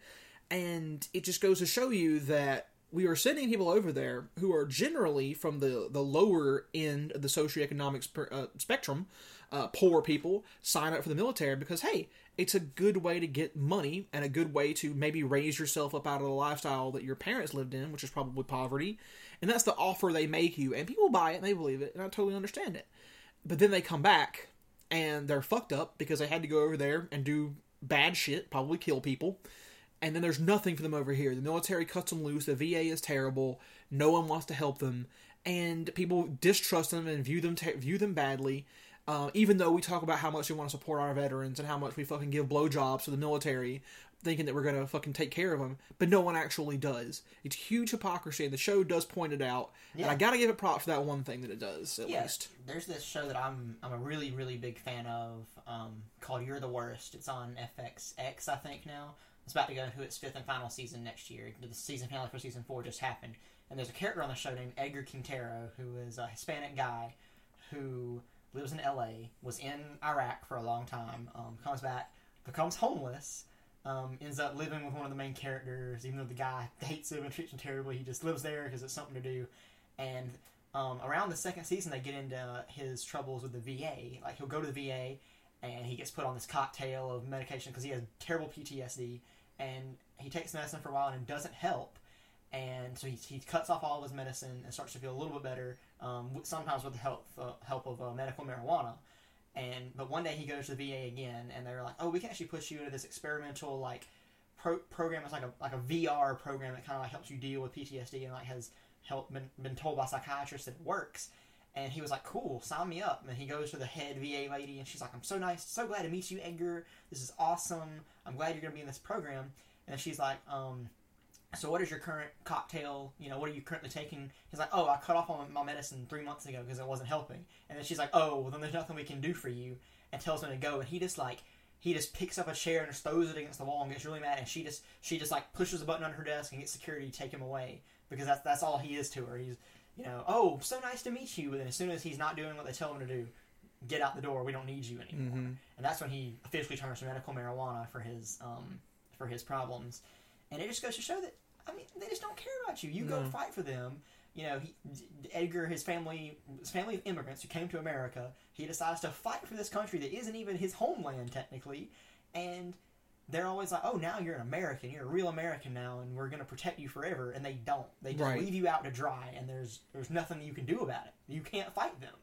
And it just goes to show you that we are sending people over there who are generally from the, the lower end of the socioeconomic sp- uh, spectrum, uh, poor people, sign up for the military because, hey, it's a good way to get money and a good way to maybe raise yourself up out of the lifestyle that your parents lived in, which is probably poverty. And that's the offer they make you. And people buy it and they believe it, and I totally understand it. But then they come back and they're fucked up because they had to go over there and do bad shit, probably kill people. And then there's nothing for them over here. The military cuts them loose. The VA is terrible. No one wants to help them, and people distrust them and view them te- view them badly. Uh, even though we talk about how much we want to support our veterans and how much we fucking give blowjobs to the military, thinking that we're gonna fucking take care of them, but no one actually does. It's huge hypocrisy, and the show does point it out. And I gotta give it props for that one thing that it does, at Yeah, least. there's this show that I'm I'm a really really big fan of um, called You're the Worst. It's on FXX I think now. It's about to go into its fifth and final season next year. The season finale for season four just happened, and there's a character on the show named Edgar Quintero who is a Hispanic guy who lives in L.A. was in Iraq for a long time. Um, comes back, becomes homeless. Um, ends up living with one of the main characters, even though the guy hates him and treats him terribly. He just lives there because it's something to do. And um, around the second season, they get into his troubles with the VA. Like he'll go to the VA and he gets put on this cocktail of medication because he has terrible PTSD, and he takes medicine for a while and it doesn't help. And so he, he cuts off all of his medicine and starts to feel a little bit better. Um, sometimes with the help uh, help of uh, medical marijuana. And but one day he goes to the VA again, and they're like, "Oh, we can actually push you into this experimental like pro- program. It's like a like a VR program that kind of like helps you deal with PTSD and like has been, been told by psychiatrists that it works." And he was like, "Cool, sign me up." And he goes to the head VA lady, and she's like, "I'm so nice, so glad to meet you, Edgar. This is awesome. I'm glad you're gonna be in this program." And she's like, um, so what is your current cocktail you know what are you currently taking he's like oh i cut off on my medicine three months ago because it wasn't helping and then she's like oh well then there's nothing we can do for you and tells him to go and he just like he just picks up a chair and just throws it against the wall and gets really mad and she just she just like pushes a button on her desk and gets security to take him away because that's that's all he is to her he's you know oh so nice to meet you and as soon as he's not doing what they tell him to do get out the door we don't need you anymore Mhm. and that's when he officially turns to medical marijuana for his um for his problems and it just goes to show that I mean they just don't care about you. You go fight for them. You know, he, Edgar, his family, his family of immigrants who came to America, he decides to fight for this country that isn't even his homeland technically, and they're always like, "Oh, now you're an American. You're a real American now, and we're going to protect you forever." And they don't. They just Right. leave you out to dry, and there's there's nothing you can do about it. You can't fight them,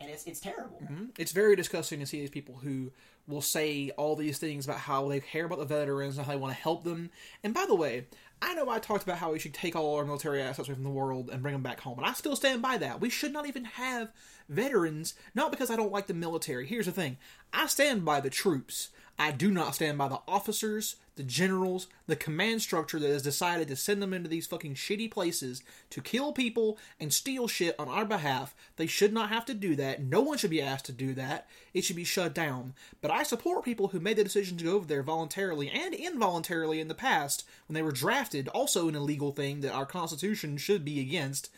and it's it's terrible. Mhm. It's very disgusting to see these people who will say all these things about how they care about the veterans and how they want to help them. And by the way, I know I talked about how we should take all our military assets away from the world and bring them back home, and I still stand by that. We should not even have veterans, not because I don't like the military. Here's the thing I stand by the troops. I do not stand by the officers, the generals, the command structure that has decided to send them into these fucking shitty places to kill people and steal shit on our behalf. They should not have to do that. No one should be asked to do that. It should be shut down. But I support people who made the decision to go over there voluntarily and involuntarily in the past when they were drafted, also an illegal thing that our Constitution should be against.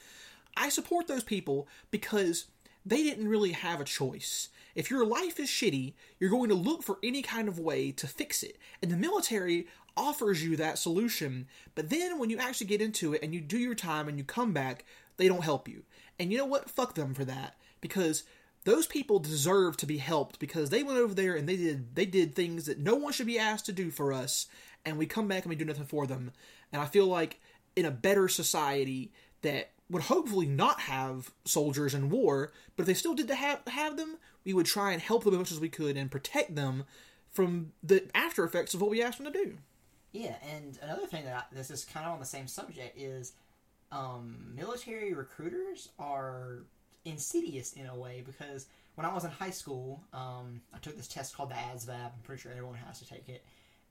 I support those people because they didn't really have a choice. If your life is shitty, you're going to look for any kind of way to fix it. And the military offers you that solution, but then when you actually get into it and you do your time and you come back, they don't help you. And you know what? Fuck them for that. Because those people deserve to be helped because they went over there and they did they did things that no one should be asked to do for us and we come back and we do nothing for them. And I feel like in a better society that would hopefully not have soldiers in war, but if they still did to have have them, we would try and help them as much as we could and protect them from the after effects of what we asked them to do. Yeah, and another thing that I, this is kind of on the same subject is um, military recruiters are insidious in a way because when I was in high school, um, I took this test called the ASVAB. I'm pretty sure everyone has to take it.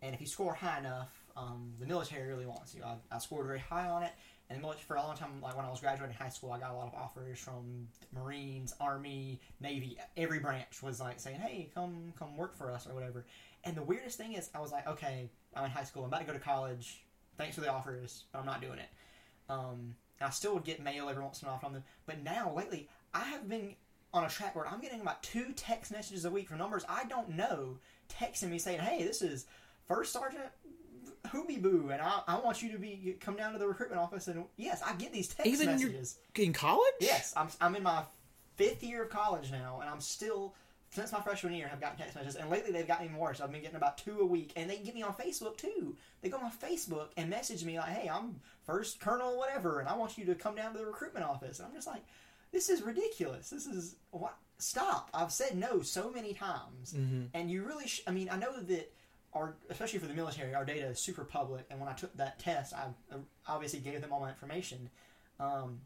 And if you score high enough, um, the military really wants you. I, I scored very high on it, and for a long time, like when I was graduating high school, I got a lot of offers from Marines, Army, Navy. Every branch was like saying, "Hey, come come work for us" or whatever. And the weirdest thing is, I was like, "Okay, I'm in high school. I'm about to go to college. Thanks for the offers, but I'm not doing it." Um, I still would get mail every once in a while from them, but now lately, I have been on a track where I'm getting about two text messages a week from numbers I don't know, texting me saying, "Hey, this is First Sergeant Hooby Boo, and I, I want you to be come down to the recruitment office." And yes, I get these text Even your- messages. In college? Yes, I'm I'm in my fifth year of college now, and I'm still since my freshman year have gotten text messages, and lately they've gotten even worse. I've been getting about two a week, and they get me on Facebook too. They go on my Facebook and message me like, "Hey, I'm First Colonel whatever, and I want you to come down to the recruitment office." And I'm just like, "This is ridiculous. This is what." Stop! I've said no so many times, Mm-hmm. and you really. Sh- I mean, I know that our, especially for the military, our data is super public. And when I took that test, I uh, obviously gave them all my information. Um,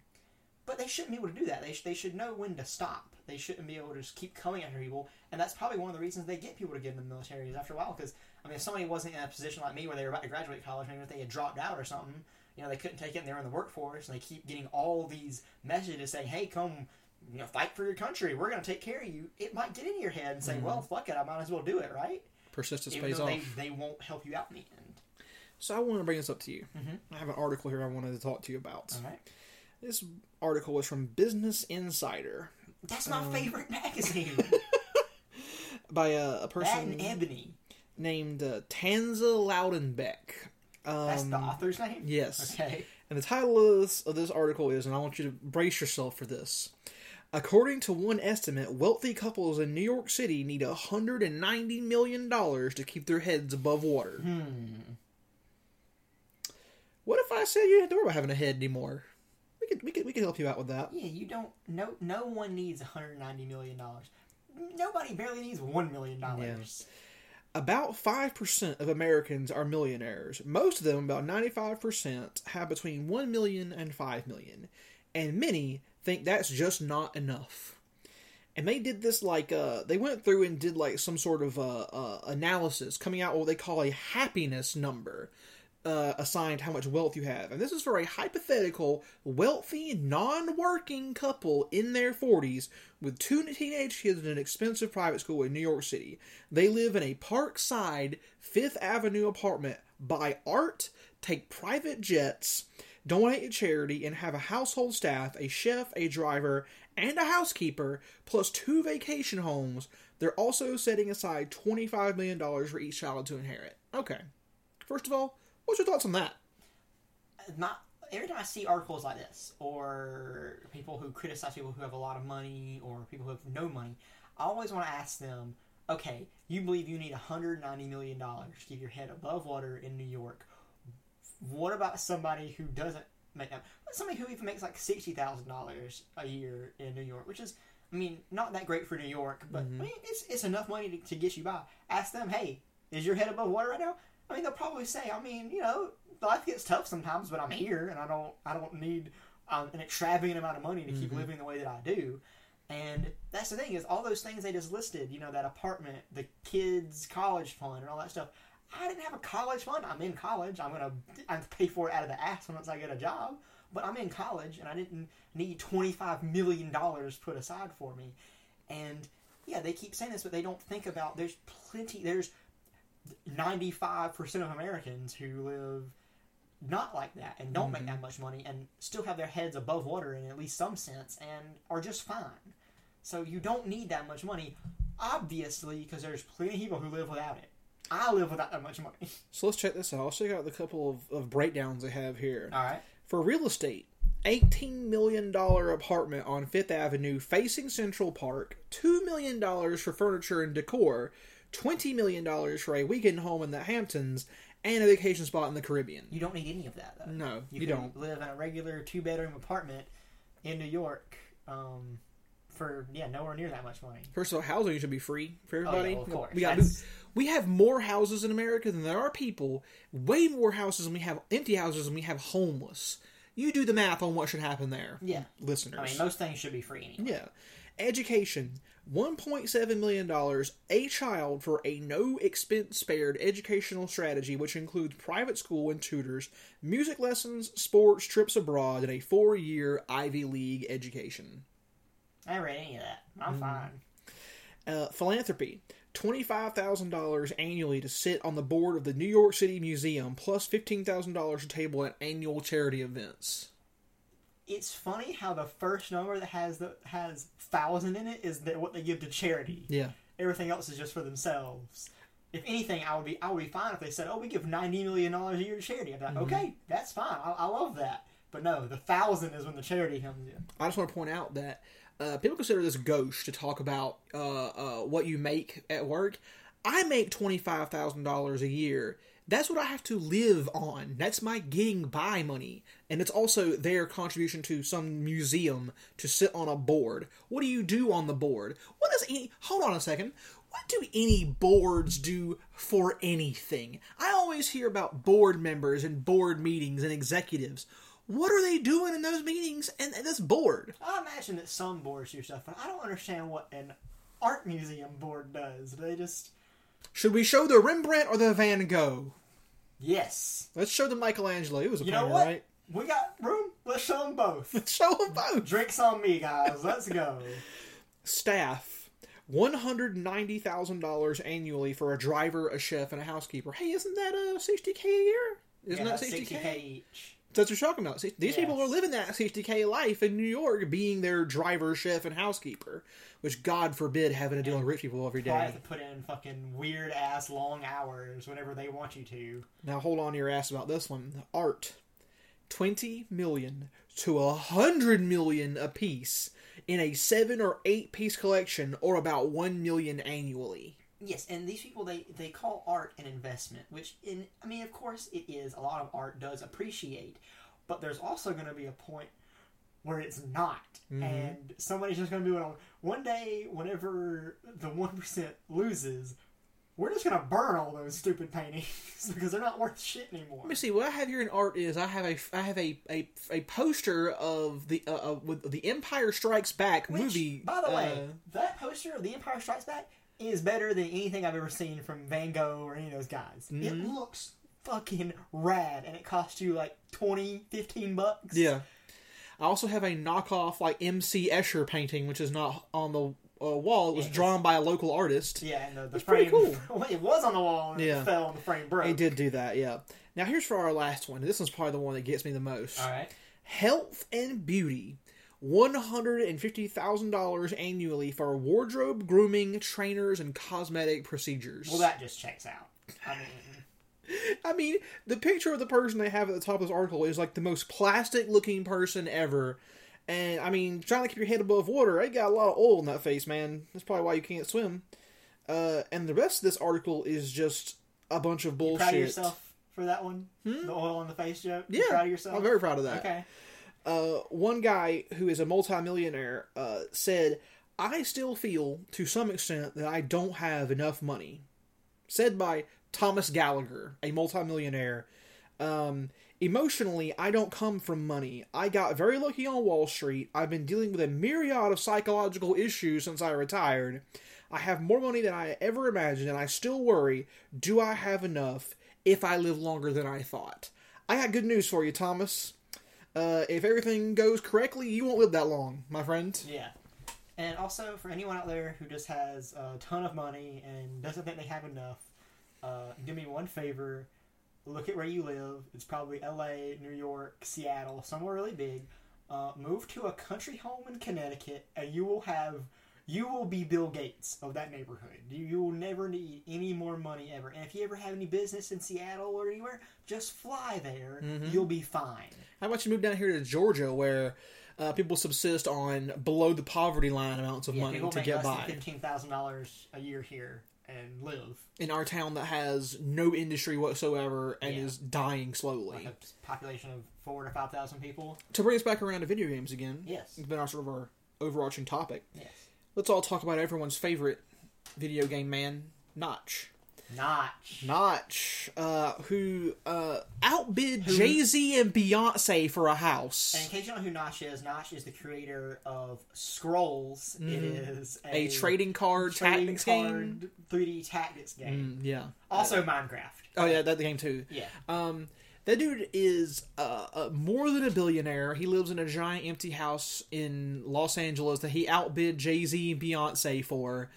but they shouldn't be able to do that. They, sh- they should know when to stop. They shouldn't be able to just keep coming after people. And that's probably one of the reasons they get people to get in the military is after a while. Because, I mean, if somebody wasn't in a position like me where they were about to graduate college, maybe if they had dropped out or something, you know, they couldn't take it and they were in the workforce, and they keep getting all these messages saying, hey, come, you know, fight for your country. We're going to take care of you. It might get into your head and say, well, fuck it. I might as well do it, right? Persistence Even pays off. they, they won't help you out in the end. So I want to bring this up to you. Mhm. I have an article here I wanted to talk to you about. All right. This article was from Business Insider That's my Um, favorite magazine. by a, a person named uh, Tanza Loudenback. Um, That's the author's name? Yes. Okay. And the title of this, of this article is, and I want you to brace yourself for this. According to one estimate, wealthy couples in New York City need $190 million to keep their heads above water. Hmm. What if I said you didn't have to worry about having a head anymore? We could, we could, we could help you out with that. Yeah, you don't. No, no one needs 190 million dollars. Nobody barely needs one million dollars. About 5% of Americans are millionaires. Most of them, about 95%, have between 1 million and 5 million. And many think that's just not enough. And they did this like, uh, they went through and did like some sort of uh, uh, analysis, coming out what they call a happiness number. Uh, assigned how much wealth you have. And this is for a hypothetical, wealthy, non working couple in their 40s with two teenage kids in an expensive private school in New York City. They live in a Parkside, Fifth Avenue apartment, buy art, take private jets, donate to charity, and have a household staff, a chef, a driver, and a housekeeper, plus two vacation homes. They're also setting aside $25 million for each child to inherit. Okay. First of all, what's your thoughts on that? Every time I see articles like this, or people who criticize people who have a lot of money, or people who have no money, I always want to ask them, okay, you believe you need 190 million dollars to keep your head above water in New York. What about somebody who doesn't make that? Somebody who even makes like sixty thousand dollars a year in New York, which is, I mean, not that great for New York, but I mean, it's it's enough money to, to get you by. Ask them, hey, is your head above water right now? I mean, they'll probably say, I mean, you know, life gets tough sometimes, but I'm here, and I don't I don't need um, an extravagant amount of money to keep living the way that I do. And that's the thing is all those things they just listed, you know, that apartment, the kids' college fund, and all that stuff. I didn't have a college fund. I'm in college. I'm gonna I pay for it out of the ass once I get a job. But I'm in college, and I didn't need twenty five million dollars put aside for me. And yeah, they keep saying this, but they don't think about there's plenty. There's ninety five percent of Americans who live not like that and don't make that mm-hmm. much money and still have their heads above water in at least some sense and are just fine. So you don't need that much money, obviously, because there's plenty of people who live without it. I live without that much money. So let's check this out. Let's check out the couple of, of breakdowns they have here. All right. For real estate, $18 million apartment on Fifth Avenue facing Central Park, $2 million for furniture and decor, $20 million for a weekend home in the Hamptons, and a vacation spot in the Caribbean. You don't need any of that though. No, you, you, don't. live in a regular two bedroom apartment in New York um, for yeah nowhere near that much money. First of all, housing should be free for Oh, yeah, everybody. well, of course. We got we have more houses in America than there are people. Way more houses than we have empty houses than we have homeless. You do the math on what should happen there, yeah. listeners. I mean, most things should be free anyway. Yeah. Education. $1.7 million a child for a no expense spared educational strategy, which includes private school and tutors, music lessons, sports, trips abroad, and a four year Ivy League education. I read any of that. Mm. I'm fine. Uh, philanthropy. $25,000 annually to sit on the board of the New York City Museum, plus $15,000 to table at annual charity events. It's funny how the first number that has the has thousand in it is that what they give to charity. Yeah. Everything else is just for themselves. If anything, I would be I would be fine if they said, "Oh, we give ninety million dollars a year to charity." I'd be like, mm-hmm. "Okay, that's fine. I, I love that." But no, the thousand is when the charity comes in. I just want to point out that uh, people consider this gauche to talk about uh, uh, what you make at work. I make twenty five thousand dollars a year. That's what I have to live on. That's my getting by money, and it's also their contribution to some museum to sit on a board. What do you do on the board? What does any? Hold on a second. What do any boards do for anything? I always hear about board members and board meetings and executives. What are they doing in those meetings and, and this board? I imagine that some boards do stuff, but I don't understand what an art museum board does. They just Should we show the Rembrandt or the Van Gogh? yes? Let's show the Michelangelo. It was a You know painter, what? right? We got room. Let's show them both. Let's show them both. Drinks on me, guys. Let's go. Staff. One hundred ninety thousand dollars annually for a driver, a chef, and a housekeeper. Hey, isn't that a sixty k a year? Isn't yeah, that that's sixty 60k k? each. That's what you're talking about. These people Yes. are living that sixty k life in New York, being their driver, chef, and housekeeper. Which God forbid having to deal with rich people every day. Have to put in fucking weird ass long hours whenever they want you to. Now hold on to your ass about this one. Art. 20 million to a 100 million apiece in a 7 or 8 piece collection or about 1 million annually. Yes, and these people they they call art an investment, which in I mean, of course, it is. A lot of art does appreciate, but there's also going to be a point where it's not, and somebody's just going to be on one day. Whenever the one percent loses, we're just going to burn all those stupid paintings because they're not worth shit anymore. Let me see. What I have here in art is I have a I have a a, a poster of the uh, uh, with the Empire Strikes Back Which, movie. by the way, uh, that poster of The Empire Strikes Back is better than anything I've ever seen from Van Gogh or any of those guys. It Mm-hmm. looks fucking rad, and it costs you like 20, 15 bucks. yeah. I also have a knockoff like MC Escher painting, which is not on the uh, wall. It was Yeah, drawn by a local artist. Yeah, and the, the It's pretty frame. cool. It was on the wall and Yeah. it fell and the frame broke. He did do that, yeah. Now here's for our last one. This one's probably the one that gets me the most. All right. Health and beauty. One hundred and fifty thousand dollars annually for wardrobe, grooming, trainers, and cosmetic procedures. Well, that just checks out. I mean, I mean, the picture of the person they have at the top of this article is like the most plastic-looking person ever. And I mean, trying to keep your head above water, they got a lot of oil in that face, man. That's probably why you can't swim. Uh, and the rest of this article is just a bunch of bullshit. proud of yourself for that one? The oil on the face joke? You Hmm? Yeah, proud of yourself? I'm very proud of that. Okay. Uh, one guy who is a multimillionaire uh, said, I still feel to some extent that I don't have enough money. Said by Thomas Gallagher, a multimillionaire. Um, emotionally, I don't come from money. I got very lucky on Wall Street. I've been dealing with a myriad of psychological issues since I retired. I have more money than I ever imagined, and I still worry do I have enough if I live longer than I thought? I got good news for you, Thomas. Uh, if everything goes correctly, you won't live that long, my friend. Yeah. And also, for anyone out there who just has a ton of money and doesn't think they have enough, uh, do me one favor. Look at where you live. It's probably LA, New York, Seattle, somewhere really big. Uh, move to a country home in Connecticut, and you will have. You will be Bill Gates of that neighborhood. You, you will never need any more money ever. And if you ever have any business in Seattle or anywhere, just fly there. You'll be fine. How about you move down here to Georgia, where uh, people subsist on below the poverty line amounts of Yeah, money to get by? fifteen thousand dollars a year here, and live. in our town that has no industry whatsoever and Yeah. is dying slowly. Like a population of four to five thousand people. To bring us back around to video games again, Yes. it's been our sort of our overarching topic. Yes. Let's all talk about everyone's favorite video game man, Notch. Notch. Notch, uh, who uh, outbid Jay Z and Beyonce for a house. And in case you don't know who Notch is, Notch is the creator of Scrolls. It is Mm-hmm. a trading card trading tactics game. card 3D tactics game. Mm, yeah. Also Minecraft. Oh yeah, that the game too. Yeah. Um, that dude is uh, uh, more than a billionaire. He lives in a giant empty house in Los Angeles that he outbid Jay Z and Beyonce for.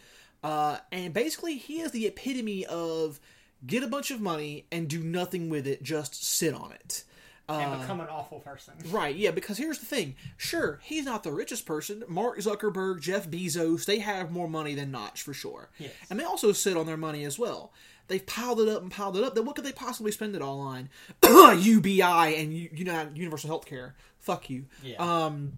Uh, and basically, he is the epitome of get a bunch of money and do nothing with it, just sit on it. and Uh, become an awful person. Right, yeah, because here's the thing. Sure, he's not the richest person. Mark Zuckerberg, Jeff Bezos, they have more money than Notch for sure. Yes. And they also sit on their money as well. They've piled it up and piled it up. Then what could they possibly spend it all on? UBI and U- United Universal Healthcare. Fuck you. Yeah. Um,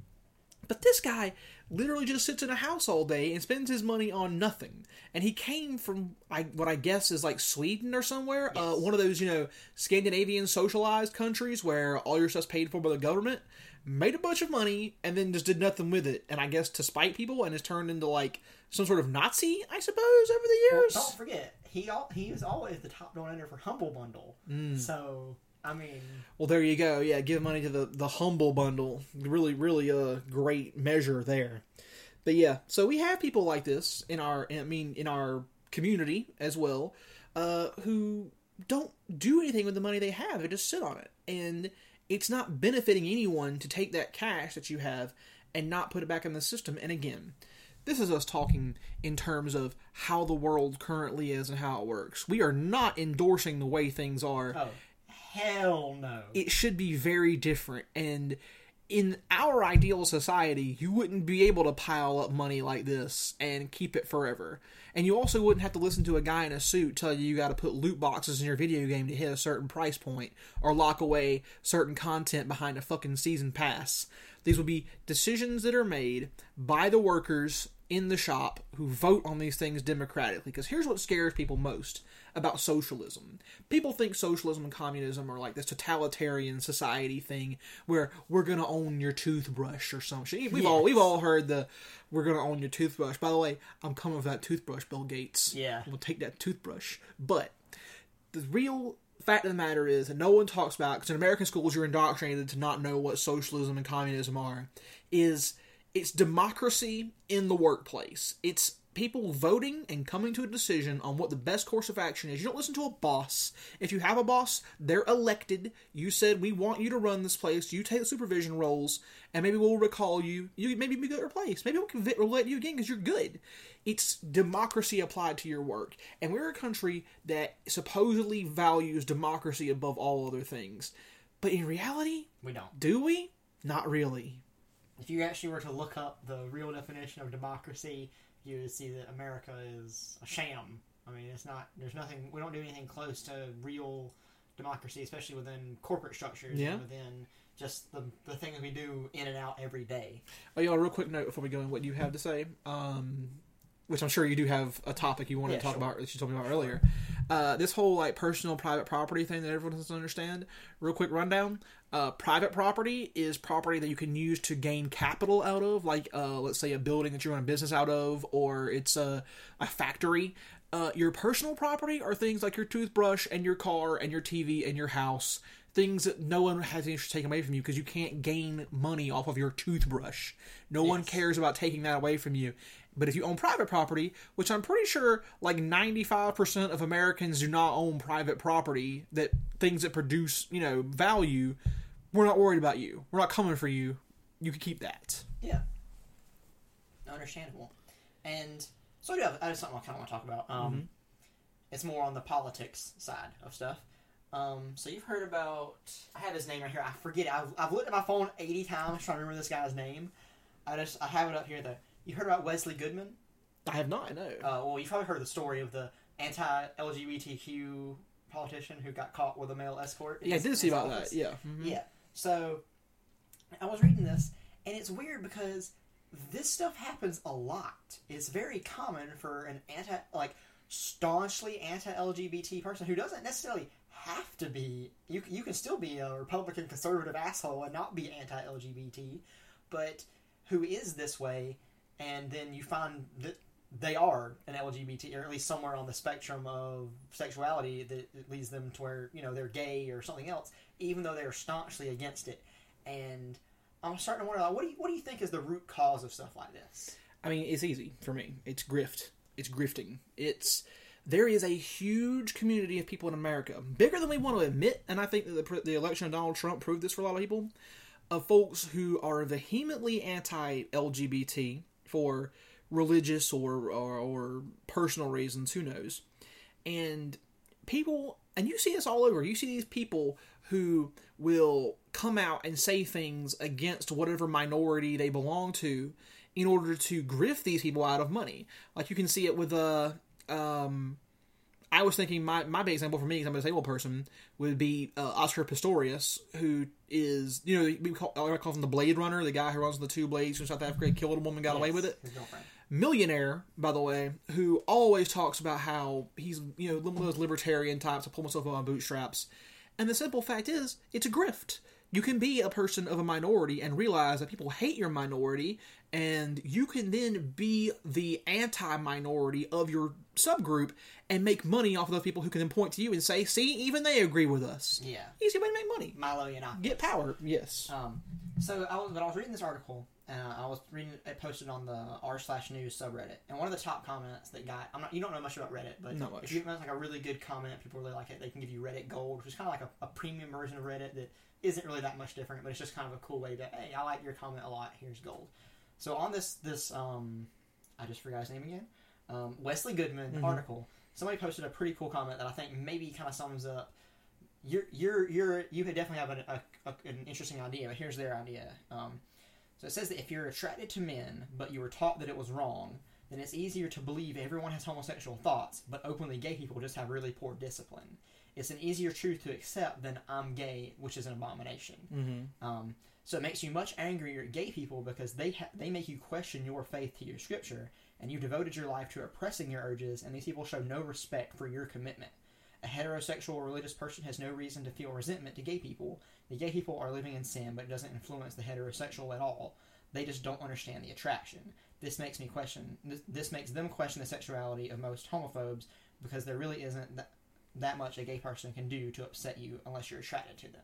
but this guy literally just sits in a house all day and spends his money on nothing. And he came from I, what I guess is like Sweden or somewhere, uh, one of those you know Scandinavian socialized countries where all your stuff's paid for by the government. Made a bunch of money and then just did nothing with it, and I guess to spite people, and has turned into like some sort of Nazi, I suppose, over the Well, years. don't forget, he al- he was always the top donor for Humble Bundle. Mm. So I mean, Well, there you go. Yeah, give money to the the humble bundle. Really, really a great measure there. But yeah, so we have people like this in our, I mean, in our community as well, uh, who don't do anything with the money they have. They just sit on it, and it's not benefiting anyone to take that cash that you have and not put it back in the system. And again, this is us talking in terms of how the world currently is and how it works. We are not endorsing the way things are oh hell no. it should be very different and in our ideal society you wouldn't be able to pile up money like this and keep it forever and you also wouldn't have to listen to a guy in a suit tell you you got to put loot boxes in your video game to hit a certain price point or lock away certain content behind a fucking season pass these would be decisions that are made by the workers in the shop who vote on these things democratically because here's what scares people most about socialism. People think socialism and communism are like this totalitarian society thing where we're gonna own your toothbrush or some shit. We've all we've all heard the we're gonna own your toothbrush. By the way, I'm coming with that toothbrush, Bill Gates. Yeah. We'll take that toothbrush. But the real fact of the matter is that no one talks about because in American schools you're indoctrinated to not know what socialism and communism are. Is it's democracy in the workplace. It's people voting and coming to a decision on what the best course of action is. You don't listen to a boss. If you have a boss, they're elected. You said we want you to run this place. You take the supervision roles, and maybe we'll recall you. You maybe be get replaced. Maybe we'll let you again because you're good. It's democracy applied to your work, and we're a country that supposedly values democracy above all other things. But in reality, we don't. do we? Not really. If you actually were to look up the real definition of democracy, you would see that America is a sham. I mean, it's not. There's nothing. We don't do anything close to real democracy, especially within corporate structures Yeah. and within just the the things we do in and out every day. Oh, y'all, real quick note before we go in what you have to say, um, which I'm sure you do have a topic you want Yeah, to talk sure. about that you told me about earlier. Uh, this whole like personal private property thing that everyone doesn't understand. Real quick rundown: uh, private property is property that you can use to gain capital out of, like uh, let's say a building that you run a business out of, or it's a a factory. Uh, your personal property are things like your toothbrush and your car and your TV and your house. Things that no one has any interest in taking away from you because you can't gain money off of your toothbrush. No one cares about taking that away from you. But if you own private property, which I'm pretty sure like 95% of Americans do not own private property, that things that produce, you know, value, we're not worried about you. We're not coming for you. You can keep that. Yeah. Understandable. And so I do have, I have something I kind of want to talk about. Um, It's more on the politics side of stuff. Um, so you've heard about, I have his name right here. I forget it. I've, I've looked at my phone 80 times trying to remember this guy's name. I just, I have it up here though. You heard about Wesley Goodman? I have not, no. Uh, well, you've probably heard the story of the anti-LGBTQ politician who got caught with a male escort. yeah, I did see about office. that. Yeah. Mhm. Yeah. So I was reading this, and it's weird because this stuff happens a lot. It's very common for an anti like staunchly anti-LGBT person who doesn't necessarily have to be. You you can still be a Republican conservative asshole and not be anti-LGBT, but who is this way, and then you find that they are an LGBT, or at least somewhere on the spectrum of sexuality that leads them to where you know they're gay or something else, even though they're staunchly against it. And I'm starting to wonder, like, what do you what do you think is the root cause of stuff like this? I mean, it's easy for me. It's grift. It's grifting. It's there is a huge community of people in America, bigger than we want to admit, and I think that the, the election of Donald Trump proved this for a lot of people, of folks who are vehemently anti-LGBT for religious or, or, or personal reasons, who knows, and people, and you see this all over. You see these people who will come out and say things against whatever minority they belong to in order to grift these people out of money. Like you can see it with uh um I was thinking my, my big example for me, because I'm a disabled person, would be uh, Oscar Pistorius, who is, you know, we call, I call him the Blade Runner, the guy who runs the two blades from South Africa, killed a woman, got away with it. Millionaire, by the way, who always talks about how he's, you know, one of those libertarian types to pull myself up on bootstraps. And the simple fact is, it's a grift. You can be a person of a minority and realize that people hate your minority, and you can then be the anti minority of your subgroup and make money off of those people who can then point to you and say, see, even they agree with us. Yeah, Easy way to make money. Milo you Yiannopoulos. Get power, yes. Um, so I was, but I was reading this article, and I was reading it posted on the r slash news subreddit, and one of the top comments that got, I'm not, you don't know much about Reddit, but Not much. if you have like a really good comment, people really like it. They can give you Reddit Gold, which is kind of like a, a premium version of Reddit that isn't really that much different, but it's just kind of a cool way to, hey, I like your comment a lot. Here's gold. So on this this um, I just forgot his name again, um, Wesley Goodman Mhm. article. Somebody posted a pretty cool comment that I think maybe kind of sums up you're you're you're you could definitely have an, a, a, an interesting idea, but here's their idea. Um, so it says that if you're attracted to men, but you were taught that it was wrong, then it's easier to believe everyone has homosexual thoughts, but openly gay people just have really poor discipline. It's an easier truth to accept than I'm gay, which is an abomination. Mm-hmm. Um, so it makes you much angrier at gay people because they ha- they make you question your faith to your scripture, and you've devoted your life to oppressing your urges, and these people show no respect for your commitment. A heterosexual religious person has no reason to feel resentment to gay people. The gay people are living in sin, but it doesn't influence the heterosexual at all. They just don't understand the attraction. This makes me question. This, this makes them question the sexuality of most homophobes because there really isn't that, that much a gay person can do to upset you unless you're attracted to them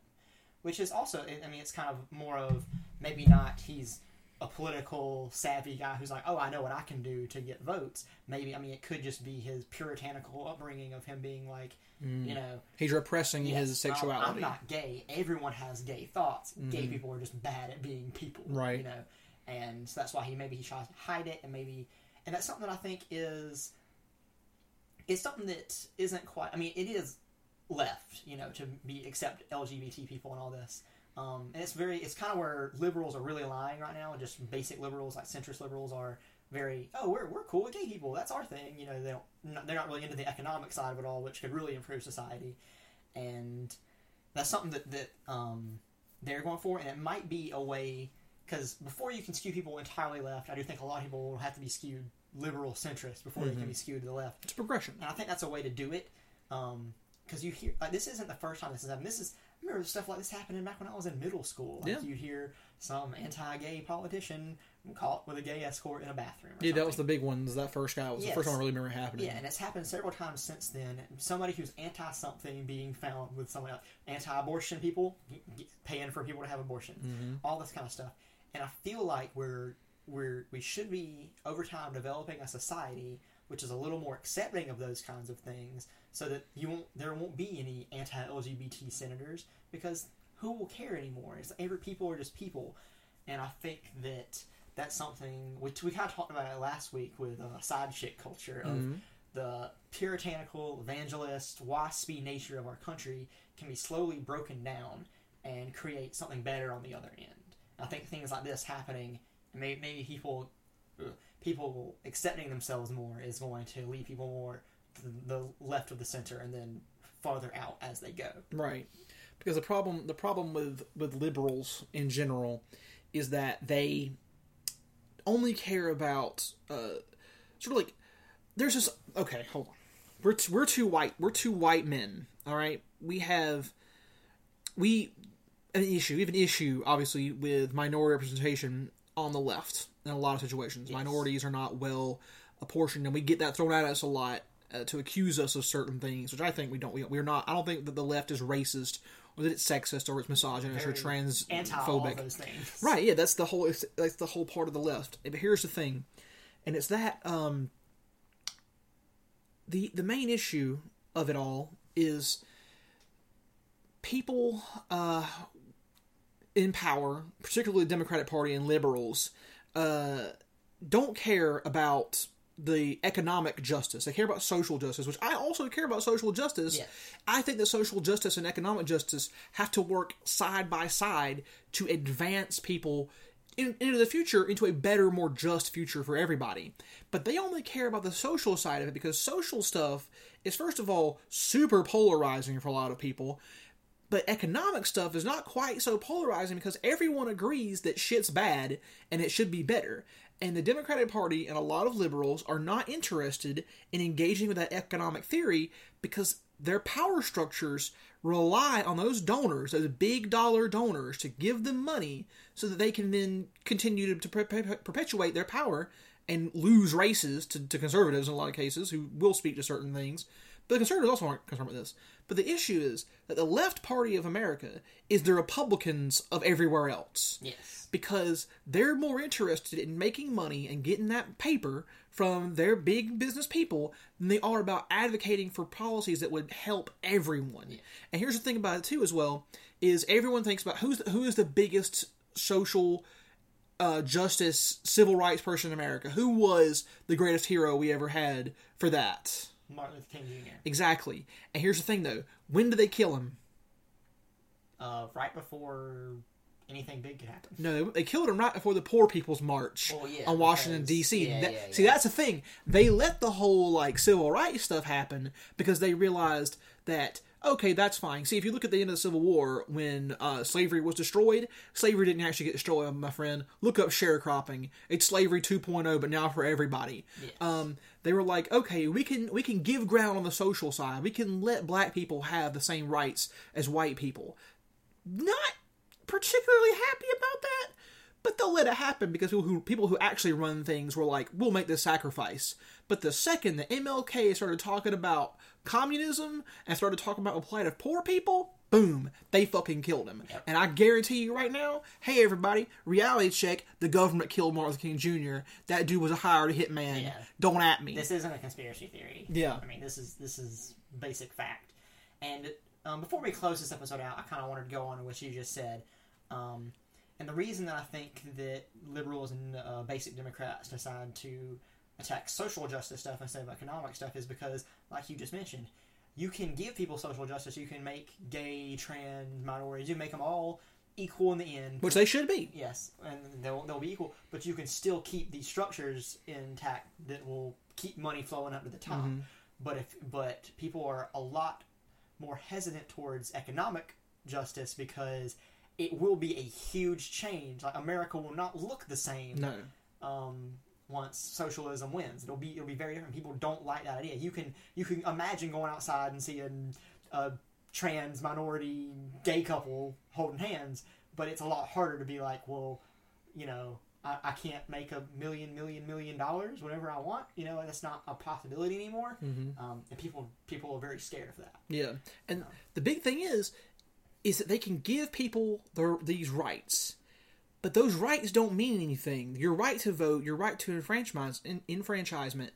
which is also i mean it's kind of more of maybe not he's a political savvy guy who's like oh i know what i can do to get votes maybe i mean it could just be his puritanical upbringing of him being like you know He's repressing yes, his sexuality. i'm not gay everyone has gay thoughts gay Mhm. people are just bad at being people Right. you know and so that's why he maybe he tries to hide it and maybe and that's something that i think is it's something that isn't quite i mean it is left, you know, to be accept LGBT people and all this. Um, and it's very, it's kind of where liberals are really lying right now. And just basic liberals, like centrist liberals, are very, oh, we're, we're cool with gay people. That's our thing. You know, they don't, they're not really into the economic side of it all, which could really improve society. And that's something that that um, they're going for, and it might be a way because before you can skew people entirely left, I do think a lot of people will have to be skewed liberal centrist before they can be skewed to the left. It's progression. And I think that's a way to do it. Because you hear, like, this isn't the first time this has happened. This is, remember stuff like this happening back when I was in middle school. Like, Yeah. you'd hear some anti gay politician caught with a gay escort in a bathroom. Yeah, that was the something. big ones. That first guy was the first one I really remember happening. Yeah, and it's happened several times since then. Somebody who's anti something being found with someone else. Anti abortion people paying for people to have abortions. Mhm. All this kind of stuff. And I feel like we're we're we should be over time developing a society which is a little more accepting of those kinds of things, so that you won't there won't be any anti-LGBT senators because who will care anymore? It's every people are just people, and I think that that's something which we kind of talked about it last week with uh, side chick culture of Mhm. the puritanical, evangelist, waspy nature of our country can be slowly broken down and create something better on the other end. I think things like this happening, maybe, maybe people, uh, people accepting themselves more is going to lead people more the left of the center and then farther out as they go. Right. Because the problem the problem with with liberals in general is that they only care about uh sort of like there's this okay, hold on. we're t- we're two white we're two white men. All right, we have we an issue. We have an issue, obviously, with minority representation on the left in a lot of situations. Minorities are not well apportioned, and we get that thrown at us a lot uh, to accuse us of certain things, which I think we don't. We, we're not. I don't think that the left is racist or that it's sexist or it's misogynist or Very all transphobic. Right, yeah, that's the whole it's, that's the whole part of the left. But here's the thing, and it's that um the the main issue of it all is people uh in power, particularly the Democratic Party and liberals, uh don't care about the economic justice. They care about social justice, which I also care about social justice. Yes. I think that social justice and economic justice have to work side by side to advance people in, into the future, into a better, more just future for everybody. But they only care about the social side of it because social stuff is, first of all, super polarizing for a lot of people. But economic stuff is not quite so polarizing because everyone agrees that shit's bad and it should be better. And the Democratic Party and a lot of liberals are not interested in engaging with that economic theory because their power structures rely on those donors, those big dollar donors, to give them money so that they can then continue to, to per- per- perpetuate their power and lose races to, to conservatives in a lot of cases who will speak to certain things. But the conservatives also aren't concerned with this. But the issue is that the left party of America is the Republicans of everywhere else Yes. because they're more interested in making money and getting that paper from their big business people than they are about advocating for policies that would help everyone. And here's the thing about it too, as well, is everyone thinks about who's the, who is the biggest social uh, justice, civil rights person in America. Who was the greatest hero we ever had for that? Martin Luther King Jr. Exactly. And here's the thing, though: when did they kill him? Uh, right before anything big could happen. No, they killed him right before the Poor People's March Well, yeah, on Washington D.C. yeah, That- yeah, See, that's the thing. They let the whole like civil rights stuff happen because they realized that okay, that's fine. See, if you look at the end of the Civil War when uh, slavery was destroyed, slavery didn't actually get destroyed, my friend. Look up sharecropping. It's slavery 2.0, but now for everybody. Yes. Um, they were like, okay, we can we can give ground on the social side. We can let black people have the same rights as white people. Not particularly happy about that, but they'll let it happen because people who people who actually run things were like, we'll make this sacrifice. But the second the MLK started talking about communism and started talking about the plight of poor people, boom, they fucking killed him. Yep. And I guarantee you right now, hey everybody, reality check, the government killed Martin Luther King Jr. That dude was a hired hitman. Yeah. Don't at me. This isn't a conspiracy theory. Yeah. I mean, this is this is basic fact. And um, before we close this episode out, I kind of wanted to go on to what you just said. Um, and the reason that I think that liberals and uh, basic Democrats decide to attack social justice stuff instead of economic stuff is because, like you just mentioned, you can give people social justice. You can make gay, trans, minorities, you make them all equal in the end. Which they should be. Yes, and they'll they'll be equal, but you can still keep these structures intact that will keep money flowing up to the top. But if but people are a lot more hesitant towards economic justice because it will be a huge change. Like America will not look the same No. um, once socialism wins. It'll be it'll be very different. People don't like that idea. You can you can imagine going outside and seeing a trans minority gay couple holding hands, but it's a lot harder to be like, well, you know, I, I can't make a million million million dollars whenever I want. You know, that's not a possibility anymore. Mm-hmm. Um, and people people are very scared of that. Yeah, and the big thing is, is that they can give people their, these rights, but those rights don't mean anything. Your right to vote, your right to enfranchise, en- enfranchisement,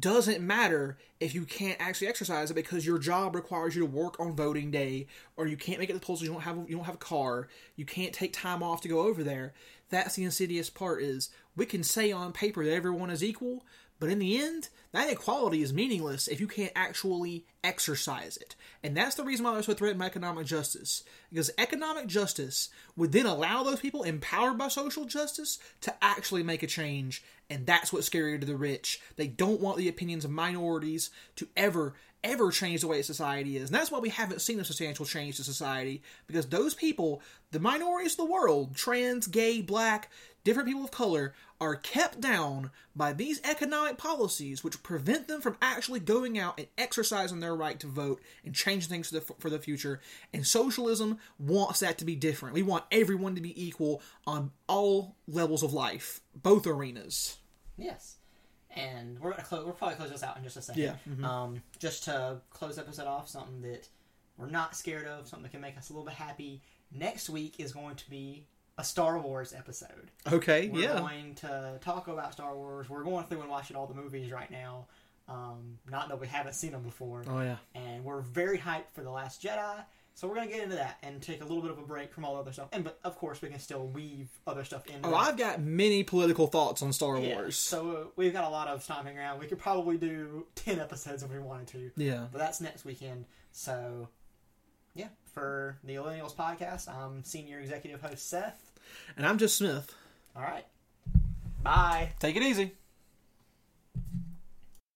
doesn't matter if you can't actually exercise it because your job requires you to work on voting day, or you can't make it to the polls. You don't have you don't have a car. You can't take time off to go over there. That's the insidious part. Is we can say on paper that everyone is equal, but in the end, that equality is meaningless if you can't actually exercise it. And that's the reason why there's so threatened by economic justice. Because economic justice would then allow those people empowered by social justice to actually make a change. And that's what's scary to the rich. They don't want the opinions of minorities to ever, ever change the way society is. And that's why we haven't seen a substantial change to society because those people, the minorities of the world, trans, gay, black, different people of color, are kept down by these economic policies which prevent them from actually going out and exercising their right to vote and changing things for the, for the future. And socialism wants that to be different. We want everyone to be equal on all levels of life, both arenas. Yes. And we're gonna close. We'll probably close this out in just a second. Yeah, mhm. Um, just to close the episode off, something that we're not scared of, something that can make us a little bit happy. Next week is going to be a Star Wars episode. Okay, We're yeah. going to talk about Star Wars. We're going through and watching all the movies right now. Um, not that we haven't seen them before, Oh, yeah. and we're very hyped for the Last Jedi. So we're gonna get into that and take a little bit of a break from all the other stuff. And but of course we can still weave other stuff in. Oh. I've got many political thoughts on Star Yeah, Wars. So uh, we've got a lot of stomping around. We could probably do ten episodes if we wanted to, Yeah. but that's next weekend. So yeah, for the Millennials podcast, I'm senior executive host Seth. And I'm just Smith. All right, bye. Take it easy.